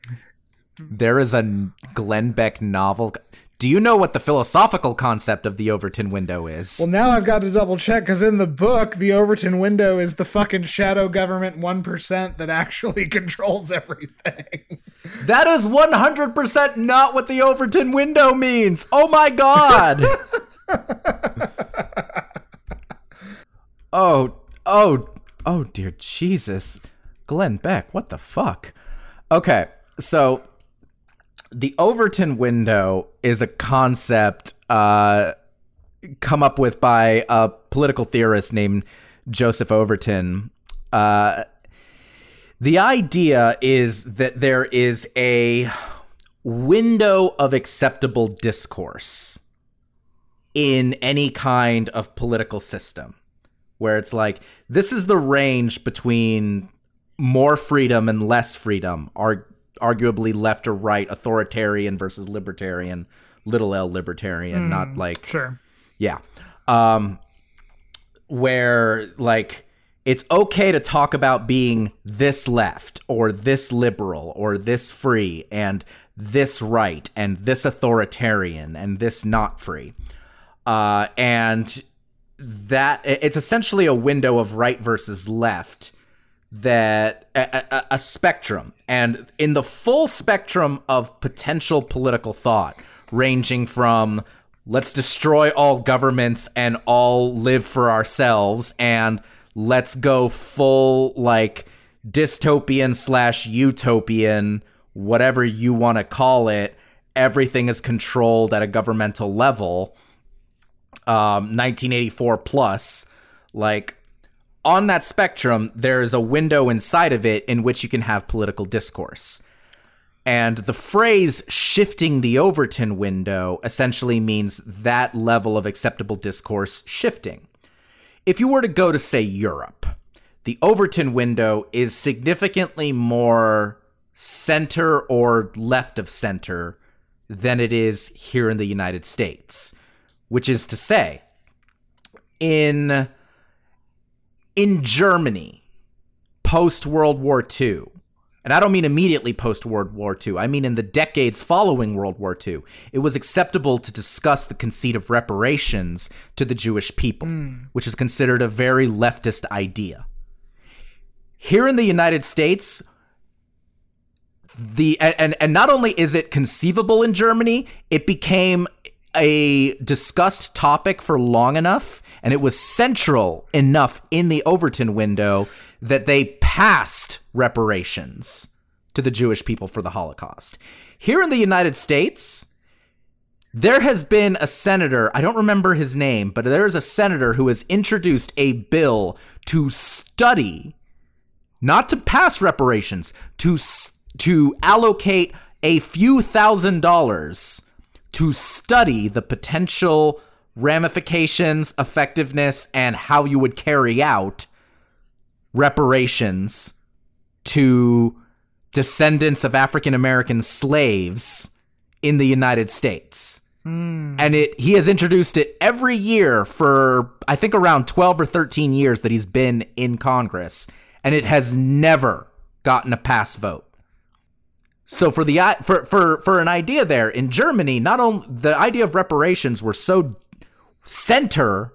There is a Glenn Beck novel. Do you know what the philosophical concept of the Overton window is? Well, now I've got to double check because in the book, the Overton window is the fucking shadow government 1% that actually controls everything. that is 100% not what the Overton window means. Oh my god. oh, oh, oh dear Jesus. Glenn Beck, what the fuck? Okay, so the Overton window is a concept uh, come up with by a political theorist named Joseph Overton. Uh, the idea is that there is a window of acceptable discourse in any kind of political system where it's like this is the range between more freedom and less freedom are arguably left or right authoritarian versus libertarian little l libertarian not like Sure. yeah. Um where like it's okay to talk about being this left or this liberal or this free and this right and this authoritarian and this not free. Uh and that it's essentially a window of right versus left that a, a, a spectrum. And in the full spectrum of potential political thought ranging from let's destroy all governments and all live for ourselves and let's go full like dystopian slash utopian whatever you want to call it everything is controlled at a governmental level um 1984 plus like on that spectrum, there is a window inside of it in which you can have political discourse. And the phrase shifting the Overton window essentially means that level of acceptable discourse shifting. If you were to go to, say, Europe, the Overton window is significantly more center or left of center than it is here in the United States. Which is to say, in in Germany post World War II, and I don't mean immediately post World War II, I mean in the decades following World War II, it was acceptable to discuss the conceit of reparations to the Jewish people, hmm. which is considered a very leftist idea. Here in the United States, the and and not only is it conceivable in Germany, it became a discussed topic for long enough and it was central enough in the Overton window that they passed reparations to the Jewish people for the Holocaust. Here in the United States, there has been a senator, I don't remember his name, but there is a senator who has introduced a bill to study not to pass reparations, to to allocate a few thousand dollars to study the potential ramifications, effectiveness, and how you would carry out reparations to descendants of African American slaves in the United States. Hmm. And it he has introduced it every year for I think around 12 or 13 years that he's been in Congress and it has never gotten a pass vote. So for the for for for an idea there in Germany, not only the idea of reparations were so center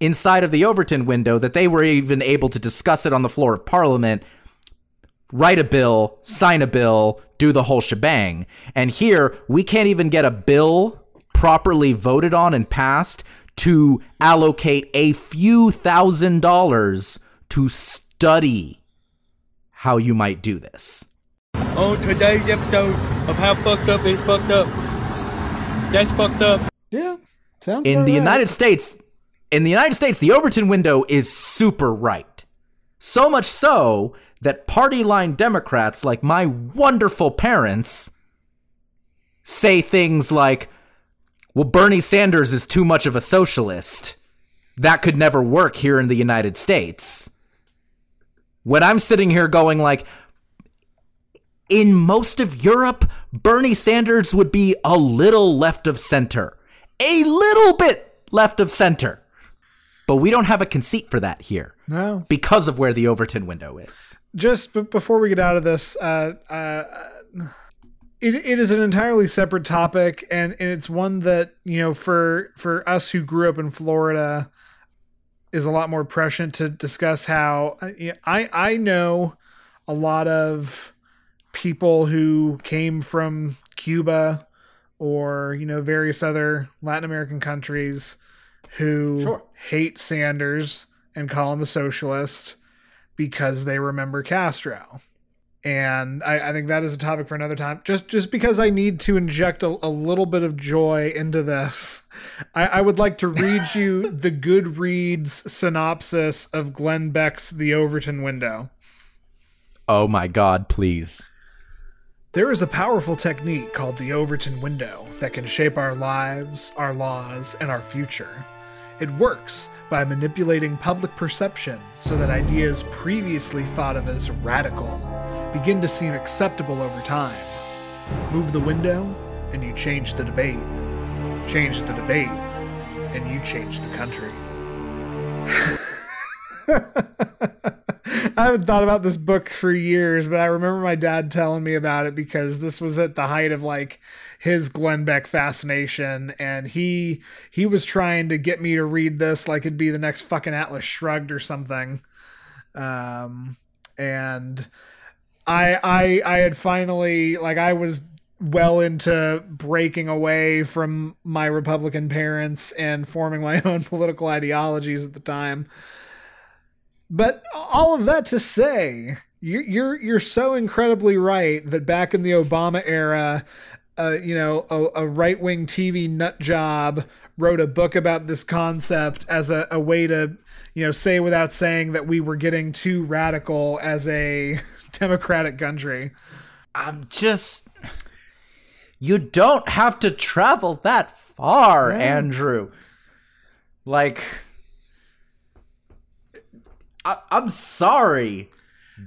inside of the Overton window that they were even able to discuss it on the floor of Parliament, write a bill, sign a bill, do the whole shebang. And here we can't even get a bill properly voted on and passed to allocate a few thousand dollars to study how you might do this. on today's episode of How Fucked Up is Fucked Up. That's fucked up. Yeah. Sounds in the right. United States, in the United States, the Overton window is super right. So much so that party line Democrats like my wonderful parents say things like, well, Bernie Sanders is too much of a socialist. That could never work here in the United States. When I'm sitting here going like, in most of Europe, Bernie Sanders would be a little left of center. A little bit left of center. But we don't have a conceit for that here No. because of where the Overton window is. Just b- before we get out of this, uh, uh, it, it is an entirely separate topic, and, and it's one that you know for for us who grew up in Florida is a lot more prescient to discuss. How uh, I I know a lot of people who came from Cuba or you know various other Latin American countries who Sure. hate Sanders and call him a socialist because they remember Castro. And I, I think that is a topic for another time. Just just because I need to inject a, a little bit of joy into this, I, I would like to read you the Goodreads synopsis of Glenn Beck's The Overton Window. Oh my god, please. There is a powerful technique called the Overton window that can shape our lives, our laws, and our future. It works by manipulating public perception so that ideas previously thought of as radical begin to seem acceptable over time. Move the window, and you change the debate. Change the debate, and you change the country. I haven't thought about this book for years, but I remember my dad telling me about it because this was at the height of like his Glenn Beck fascination, and he he was trying to get me to read this like it'd be the next fucking Atlas Shrugged or something. Um, and I I I had finally like I was well into breaking away from my Republican parents and forming my own political ideologies at the time. But all of that to say, you're you're you're so incredibly right that back in the Obama era, uh, you know, a, a right wing TV nut job wrote a book about this concept as a, a way to, you know, say without saying that we were getting too radical as a democratic country. I'm just. You don't have to travel that far, Andrew. Like. I- I'm sorry.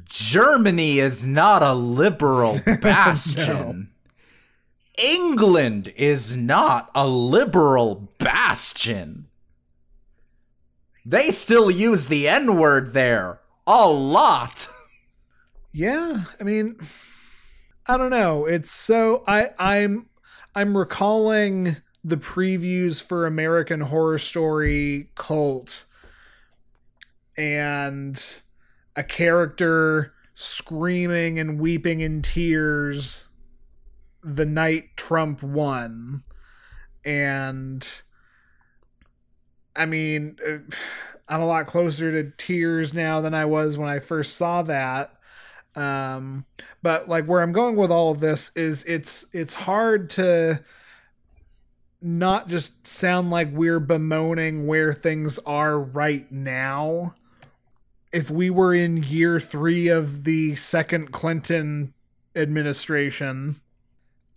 Germany is not a liberal bastion. England is not a liberal bastion. They still use the N word there. A lot. Yeah, I mean, I don't know. It's so I I'm I'm recalling the previews for American Horror Story Cult and a character screaming and weeping in tears the night Trump won. And I mean, uh, I'm a lot closer to tears now than I was when I first saw that. Um, but like where I'm going with all of this is it's it's hard to not just sound like we're bemoaning where things are right now. If we were in year three of the second Clinton administration,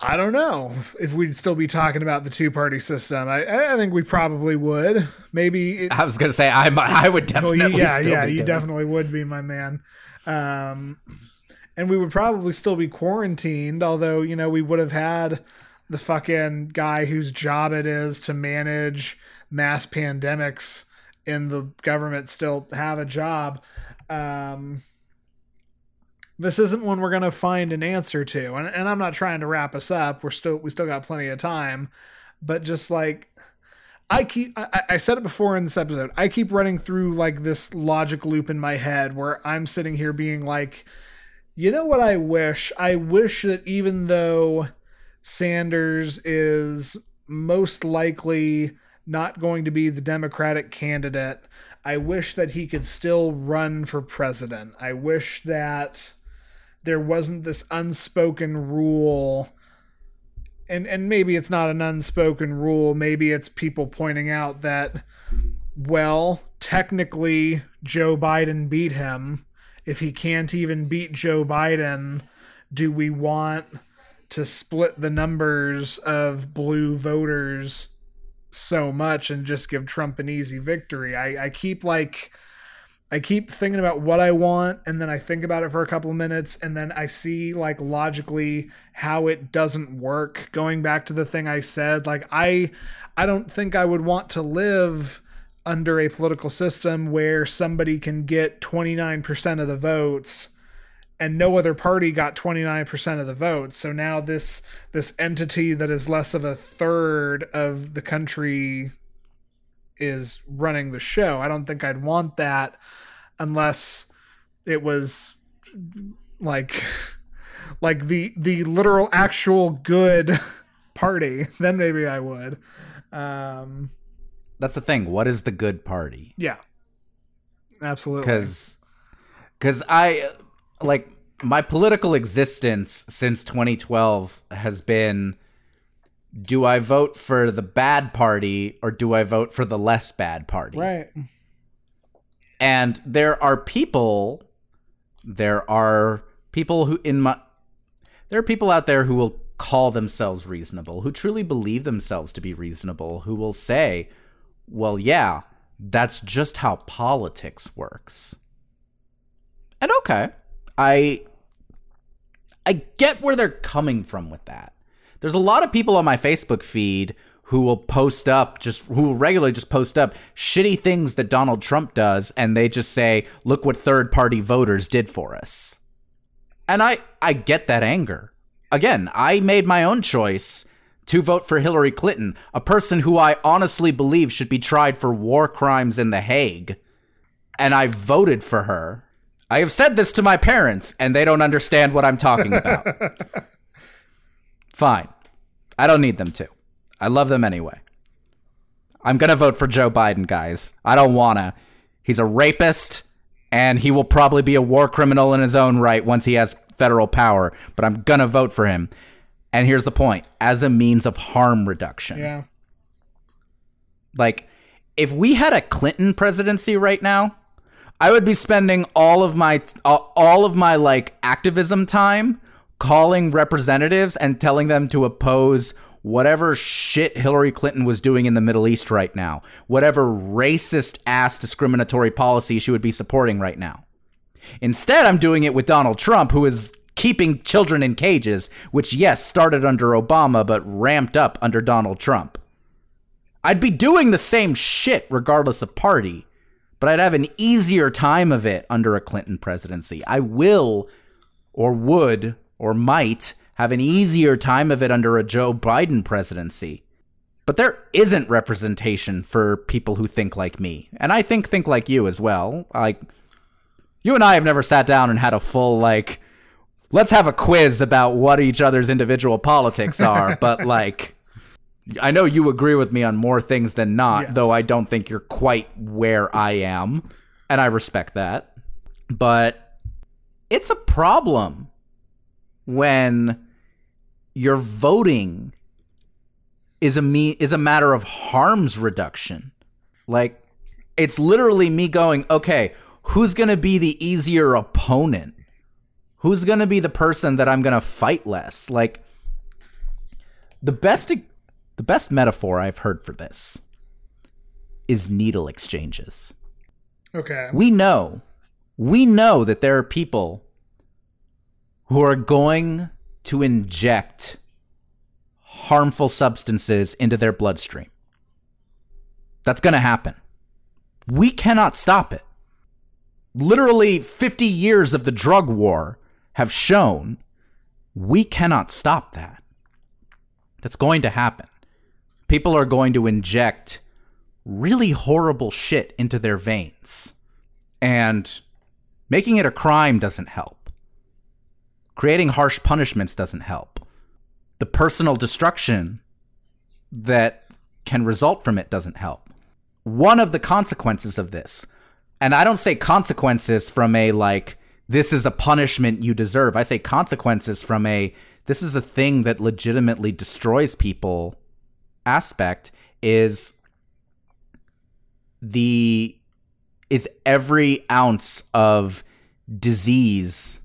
I don't know if we'd still be talking about the two party system. I, I think we probably would. Maybe it, I was gonna say I I would definitely you, yeah, yeah, be you doing definitely would be my man. Um, and we would probably still be quarantined, although you know we would have had the fucking guy whose job it is to manage mass pandemics in the government still have a job. Um, this isn't one we're gonna find an answer to, and, and I'm not trying to wrap us up. We're still we still got plenty of time, but just like I keep I, I said it before in this episode. I keep running through like this logic loop in my head where I'm sitting here being like, you know what I wish? I wish that even though Sanders is most likely not going to be the Democratic candidate, I wish that he could still run for president. I wish that there wasn't this unspoken rule. And and maybe it's not an unspoken rule. Maybe it's people pointing out that well technically Joe Biden beat him. If he can't even beat Joe Biden do we want to split the numbers of blue voters so much and just give Trump an easy victory. I I keep like I keep thinking about what I want and then I think about it for a couple of minutes and then I see like logically how it doesn't work. Going back to the thing I said like I I don't think I would want to live under a political system where somebody can get 29% of the votes and no other party got 29% of the votes so now this this entity that is less of a third of the country is running the show. I don't think i'd want that unless it was like like the the literal actual good party then maybe i would. Um That's the thing. What is the good party? yeah. Absolutely. Because because I like my political existence since 2012 has been do I vote for the bad party or do I vote for the less bad party? right And there are people there are people who in my there are people out there who will call themselves reasonable, who truly believe themselves to be reasonable, who will say, "Well, yeah, that's just how politics works." And okay, I I get where they're coming from with that. There's a lot of people on my Facebook feed who will post up just who will regularly just post up shitty things that Donald Trump does and they just say, "Look what third party voters did for us." And I I get that anger. Again, I made my own choice to vote for Hillary Clinton, a person who I honestly believe should be tried for war crimes in The Hague. And I voted for her. I have said this to my parents, and they don't understand what I'm talking about. Fine. I don't need them to. I love them anyway. I'm going to vote for Joe Biden, guys. I don't want to. He's a rapist, and he will probably be a war criminal in his own right once he has federal power, but I'm going to vote for him. And here's the point as a means of harm reduction. yeah Like, if we had a Clinton presidency right now, I would be spending all of my uh, all of my like activism time calling representatives and telling them to oppose whatever shit Hillary Clinton was doing in the Middle East right now, whatever racist ass discriminatory policy she would be supporting right now. Instead, I'm doing it with Donald Trump, who is keeping children in cages, which, yes, started under Obama, but ramped up under Donald Trump. I'd be doing the same shit regardless of party, but I'd have an easier time of it under a Clinton presidency. I will, or would, or might have an easier time of it under a Joe Biden presidency. But there isn't representation for people who think like me. And I think think like you as well. Like you and I have never sat down and had a full like let's have a quiz about what each other's individual politics are, but like I know you agree with me on more things than not, Yes. though I don't think you're quite where I am, and I respect that. But it's a problem when your voting is a me is a matter of harms reduction. Like it's literally me going, okay, who's going to be the easier opponent? Who's going to be the person that I'm going to fight less? Like the best the best metaphor I've heard for this is needle exchanges. okay We know, we know that there are people who are going to inject harmful substances into their bloodstream. That's going to happen. We cannot stop it. Literally 50 years of the drug war have shown we cannot stop that. That's going to happen. People are going to inject really horrible shit into their veins. And making it a crime doesn't help. Creating harsh punishments doesn't help. The personal destruction that can result from it doesn't help. One of the consequences of this, and I don't say consequences from a like, this is a punishment you deserve. I say consequences from a, this is a thing that legitimately destroys people aspect is the is every ounce of disease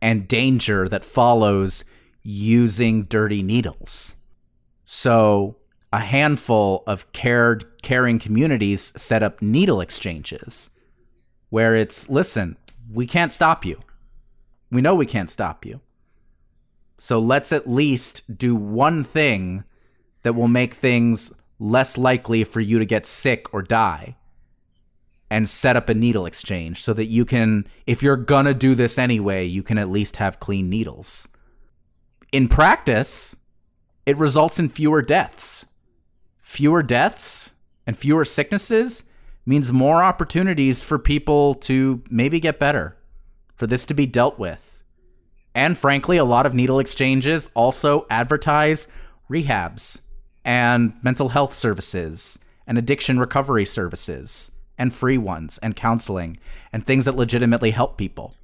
and danger that follows using dirty needles. So, a handful of cared caring communities set up needle exchanges where it's listen, we can't stop you. We know we can't stop you. So let's at least do one thing that will make things less likely for you to get sick or die and set up a needle exchange so that you can, if you're gonna do this anyway, you can at least have clean needles. In practice, it results in fewer deaths. Fewer deaths and fewer sicknesses means more opportunities for people to maybe get better, for this to be dealt with. And frankly, a lot of needle exchanges also advertise rehabs and mental health services and addiction recovery services and free ones and counseling and things that legitimately help people.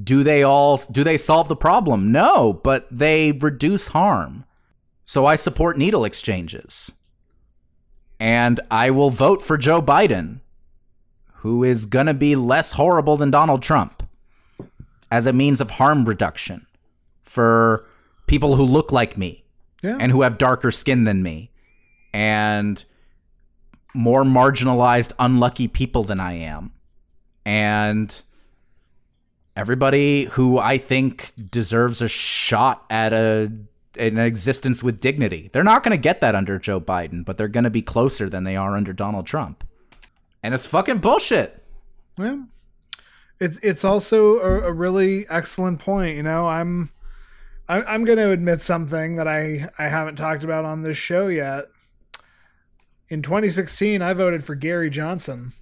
Do they all do they solve the problem? No, but they reduce harm. So I support needle exchanges. And I will vote for Joe Biden, who is going to be less horrible than Donald Trump as a means of harm reduction for people who look like me Yeah. and who have darker skin than me and more marginalized, unlucky people than I am. And everybody who I think deserves a shot at a an existence with dignity. They're not going to get that under Joe Biden, but they're going to be closer than they are under Donald Trump. And it's fucking bullshit. Yeah. It's it's also a, a really excellent point. You know, I'm I, I'm going to admit something that I I haven't talked about on this show yet. In 2016, I voted for Gary Johnson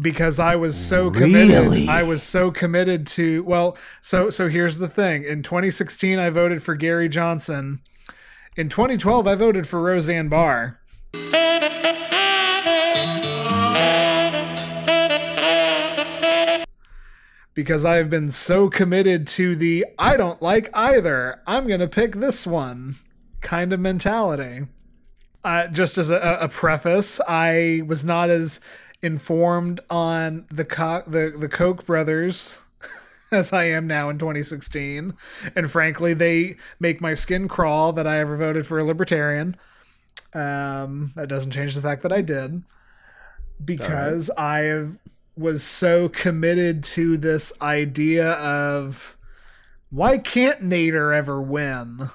because I was so committed. Really? I was so committed to well, so so here's the thing. In 2016, I voted for Gary Johnson. In 2012, I voted for Roseanne Barr. Because I have been so committed to the I don't like either. I'm going to pick this one kind of mentality. Uh, just as a, a preface, I was not as informed on the co- the the Koch brothers as I am now in 2016, and frankly, they make my skin crawl that I ever voted for a libertarian. Um, that doesn't change the fact that I did because I was so committed to this idea of why can't Nader ever win?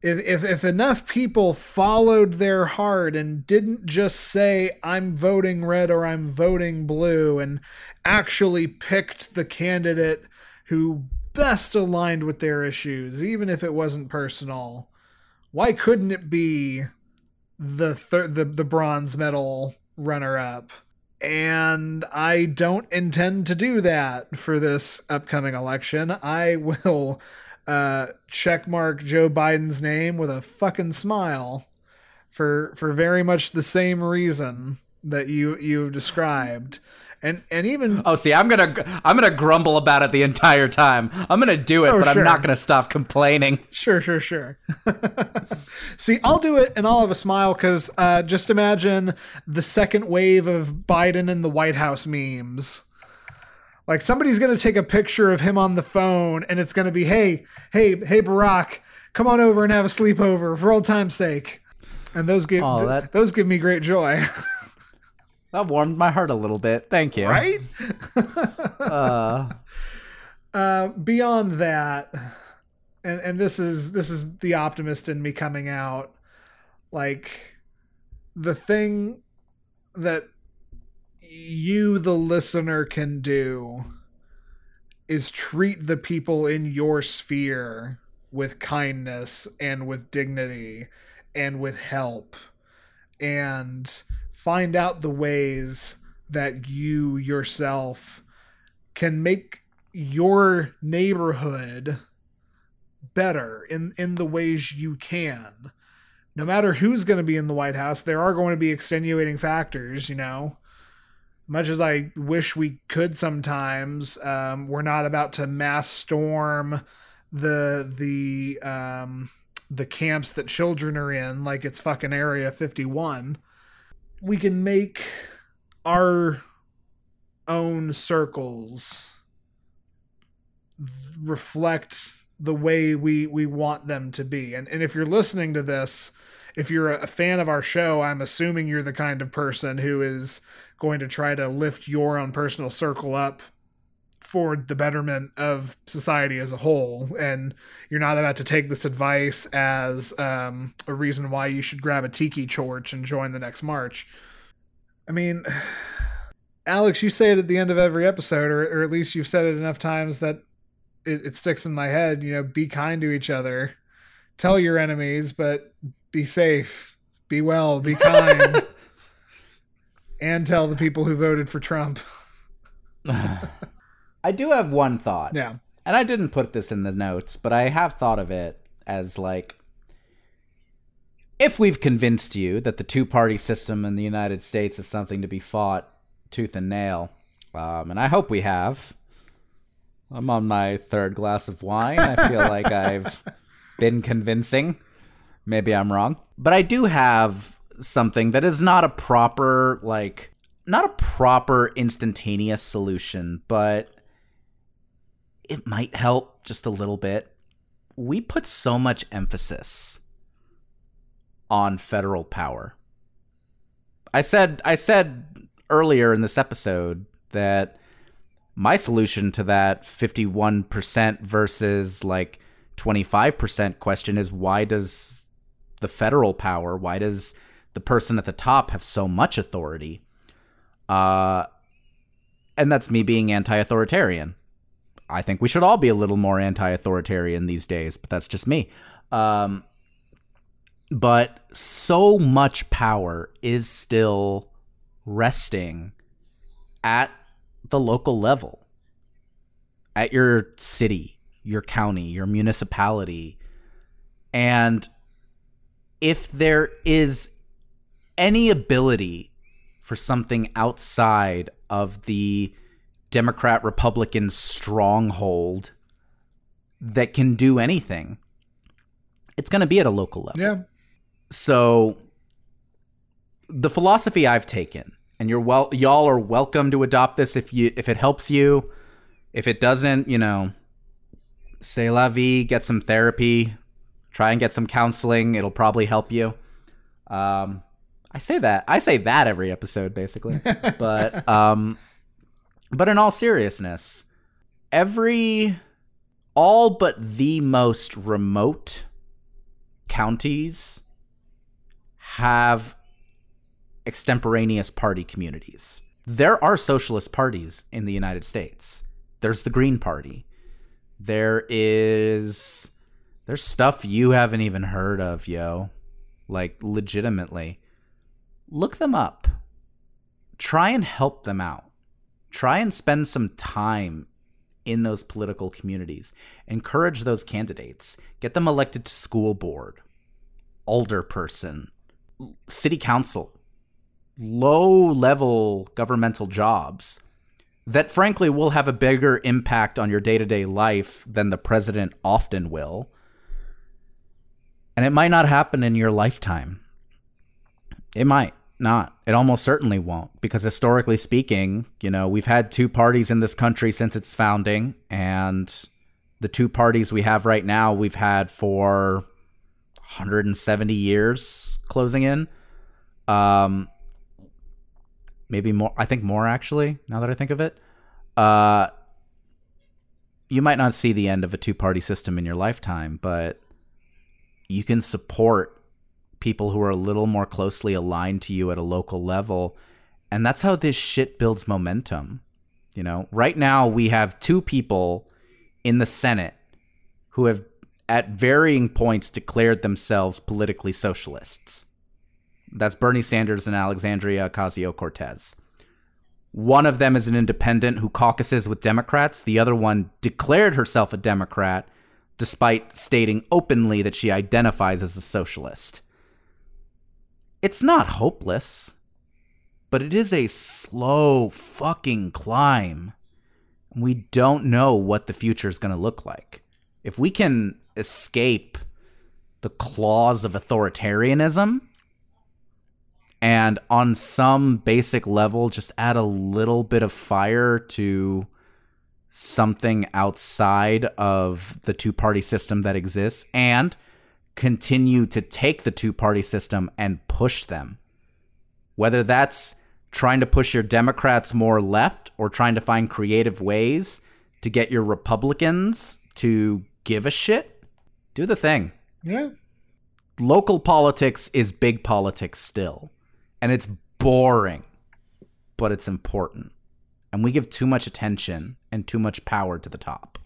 If, if if enough people followed their heart and didn't just say I'm voting red or I'm voting blue and actually picked the candidate who best aligned with their issues, even if it wasn't personal, why couldn't it be the thir- the the bronze medal runner up? And I don't intend to do that for this upcoming election. I will uh, checkmark Joe Biden's name with a fucking smile for for very much the same reason that you you've described. And and even Oh, see, I'm gonna I'm gonna grumble about it the entire time. I'm gonna do it, Oh, but sure. I'm not gonna stop complaining. Sure, sure, sure. See, I'll do it and I'll have a smile because uh, just imagine the second wave of Biden in the White House memes. Like somebody's gonna take a picture of him on the phone and it's gonna be, hey, hey, hey, Barack, come on over and have a sleepover for old time's sake. And those give Oh, that- those give me great joy, That warmed my heart a little bit. Thank you. right? Uh, Uh, beyond that, and and this is this is the optimist in me coming out. Like the thing that you, the listener, can do is treat the people in your sphere with kindness and with dignity and with help and find out the ways that you yourself can make your neighborhood better in in the ways you can. No matter who's going to be in the white house there are going to be extenuating factors you know? Much as i wish we could sometimes um, we're not about to mass storm the the um, the camps that children are in like it's fucking area 51 we can make our own circles reflect the way we we want them to be. And and if you're listening to this if you're a fan of our show i'm assuming you're the kind of person who is going to try to lift your own personal circle up for the betterment of society as a whole and you're not about to take this advice as um, a reason why you should grab a tiki torch and join the next march. I mean alex you say it at the end of every episode or, or at least you've said it enough times that it, it sticks in my head you know be kind to each other. Tell your enemies but be safe. Be well be kind. And tell the people who voted for trump I do have one thought. yeah and I didn't put this in the notes, but I have thought of it as like if we've convinced you that the two party system in the United States is something to be fought tooth and nail, um, and I hope we have. I'm on my third glass of wine. I feel like I've been convincing. Maybe I'm wrong. But I do have something that is not a proper, like, not a proper instantaneous solution, but it might help just a little bit. We put so much emphasis on federal power. I said I said earlier in this episode that my solution to that 51% versus like 25% question is why does the federal power, why does the person at the top have so much authority? Uh and that's me being anti-authoritarian. I think we should all be a little more anti-authoritarian these days, but that's just me. Um, but so much power is still resting at the local level, at your city, your county, your municipality, and if there is any ability for something outside of the Democrat Republican stronghold that can do anything, it's going to be at a local level. yeah So the philosophy I've taken, and you're well, y'all are welcome to adopt this if you if it helps you. If it doesn't, you know, say la vie, get some therapy, try and get some counseling. It'll probably help you. Um, I say that I say that every episode basically, but um, but in all seriousness, every all but the most remote counties have extemporaneous party communities. There are socialist parties in the United States. There's the Green Party. There is there's stuff you haven't even heard of, yo. Like legitimately. Look them up. Try and help them out. Try and spend some time in those political communities. Encourage those candidates. Get them elected to school board, alderperson, city council, low level governmental jobs that frankly will have a bigger impact on your day to day life than the president often will. And it might not happen in your lifetime. It might not. It almost certainly won't, because historically speaking, you know, we've had two parties in this country since its founding, and the two parties we have right now, we've had for 170 years closing in. Um, maybe more. I think more actually. Now that I think of it, uh, you might not see the end of a two-party system in your lifetime, but you can support people who are a little more closely aligned to you at a local level, and that's how this shit builds momentum. You know, right now we have two people in the Senate who have at varying points declared themselves politically socialists. That's Bernie Sanders and Alexandria Ocasio Cortez. One of them is an independent who caucuses with Democrats. The other one declared herself a Democrat despite stating openly that she identifies as a socialist. It's not hopeless, but it is a slow fucking climb. We don't know what the future is going to look like. If we can escape the claws of authoritarianism, and on some basic level just add a little bit of fire to something outside of the two party system that exists and continue to take the two party system and push them whether that's trying to push your Democrats more left or trying to find creative ways to get your Republicans to give a shit, do the thing. Yeah. Local politics is big politics still. And it's boring, but it's important. And we give too much attention and too much power to the top.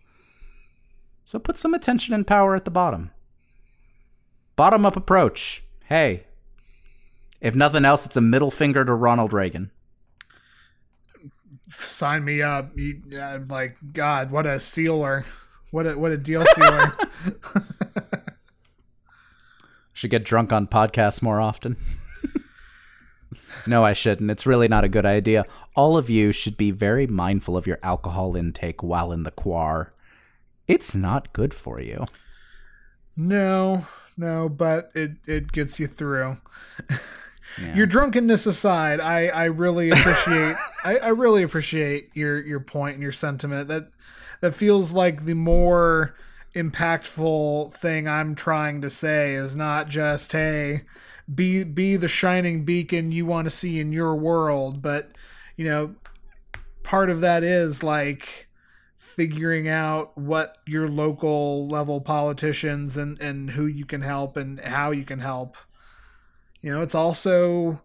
So put some attention and power at the bottom. Bottom up approach. Hey, if nothing else, it's a middle finger to Ronald Reagan. Sign me up. You, uh, like God, what a sealer. What a what a deal sealer. Should get drunk on podcasts more often. no, I shouldn't. It's really not a good idea. All of you should be very mindful of your alcohol intake while in the quar. It's not good for you. no, no, but it it gets you through. Yeah. Your drunkenness aside, I, I really appreciate I, I really appreciate your your point and your sentiment. That that feels like the more impactful thing I'm trying to say is not just hey, be be the shining beacon you want to see in your world, but you know, part of that is like figuring out what your local level politicians and and who you can help and how you can help. You know it's also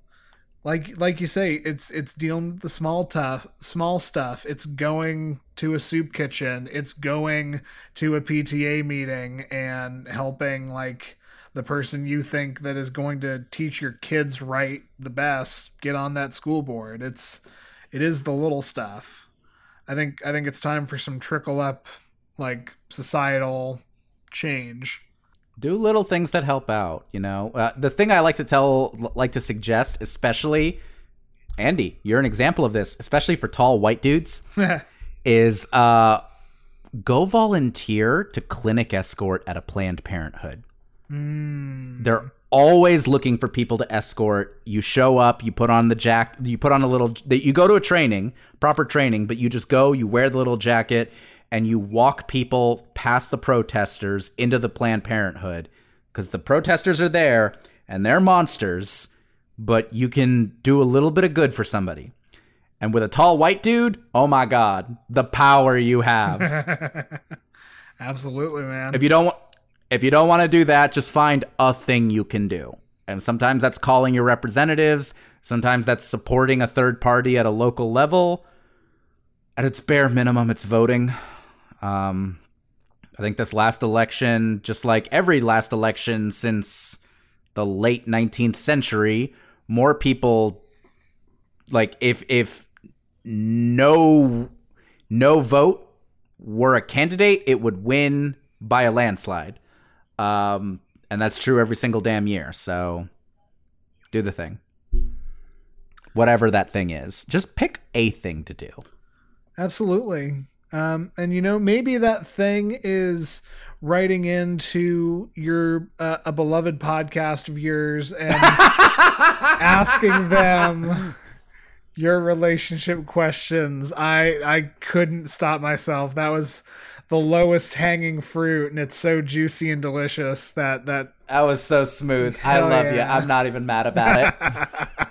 like like you say it's it's dealing with the small tough small stuff. It's going to a soup kitchen. It's going to a pta meeting and helping like the person you think that is going to teach your kids right the best get on that school board. It's it is the little stuff i think i think it's time for some trickle up like societal change. Do little things that help out you know? Uh, the thing i like to tell like to suggest especially andy you're an example of this especially for tall white dudes is uh go volunteer to clinic escort at a planned parenthood. They're always looking for people to escort. You show up you put on the jack you put on a little you go to a training proper training but you just go you wear the little jacket and you walk people past the protesters into the planned parenthood. Because the protesters are there and they're monsters but you can do a little bit of good for somebody. And with a tall white dude oh my god the power you have. Absolutely man. If you don't if you don't want to do that, just find a thing you can do. And sometimes that's calling your representatives, sometimes that's supporting a third party at a local level. At its bare minimum, it's voting. Um, I think this last election, just like every last election since the late 19th century, more people like if if no no vote were a candidate, it would win by a landslide. Um, and that's true every single damn year. So do the thing. Whatever that thing is. Just pick a thing to do. Absolutely. Um, and you know, maybe that thing is writing into your uh, a beloved podcast of yours and asking them your relationship questions. I I couldn't stop myself. That was the lowest hanging fruit and it's so juicy and delicious that that That was so smooth. I love you. I'm not even mad about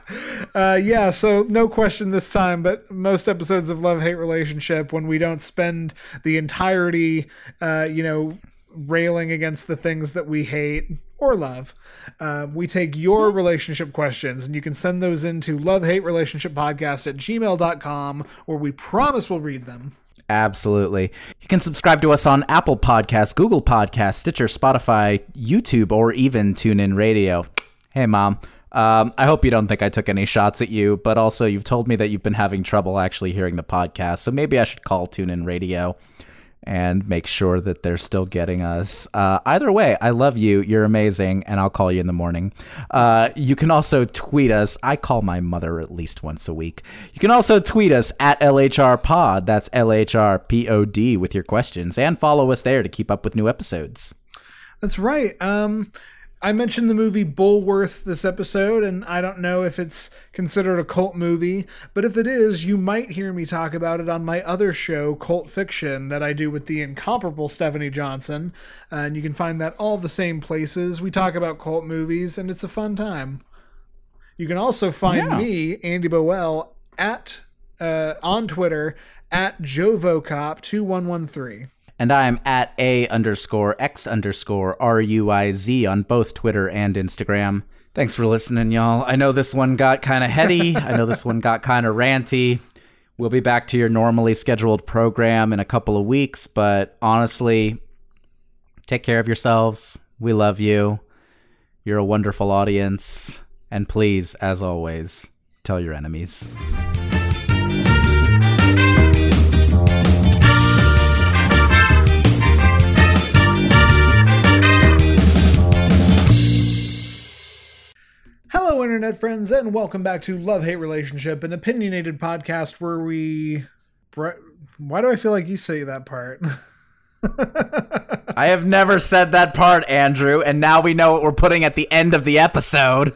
it. uh yeah so no question this time but most episodes of love hate relationship when we don't spend the entirety uh you know railing against the things that we hate or love uh, we take your relationship questions and you can send those into love hate relationship podcast at gmail.com where we promise we'll read them Absolutely. You can subscribe to us on Apple Podcasts, Google Podcasts, Stitcher, Spotify, YouTube, or even TuneIn Radio. Hey, Mom. Um, I hope you don't think I took any shots at you, but also you've told me that you've been having trouble actually hearing the podcast, so maybe I should call TuneIn Radio and make sure that they're still getting us. Uh, either way, I love you. You're amazing, and I'll call you in the morning. Uh, you can also tweet us. I call my mother at least once a week. You can also tweet us at LHR Pod. That's L H R P O D with your questions, and follow us there to keep up with new episodes. That's right. Um, I mentioned the movie Bulworth this episode, and I don't know if it's considered a cult movie, but if it is, you might hear me talk about it on my other show, Cult Fiction, that I do with the incomparable Stephanie Johnson. Uh, and you can find that all the same places. We talk about cult movies, and it's a fun time. You can also find Yeah. me, Andy Boel, at uh, on Twitter at JovoCop2113. And I'm at A underscore X underscore R U I Z on both Twitter and Instagram. Thanks for listening, y'all. I know this one got kind of heady. I know this one got kind of ranty. We'll be back to your normally scheduled program in a couple of weeks, but honestly, take care of yourselves. We love you. You're a wonderful audience. And please, as always, tell your enemies. Hello, internet friends, and welcome back to Love Hate Relationship, an opinionated podcast where we. Why do I feel like you say that part? I have never said that part, Andrew, and now we know what we're putting at the end of the episode.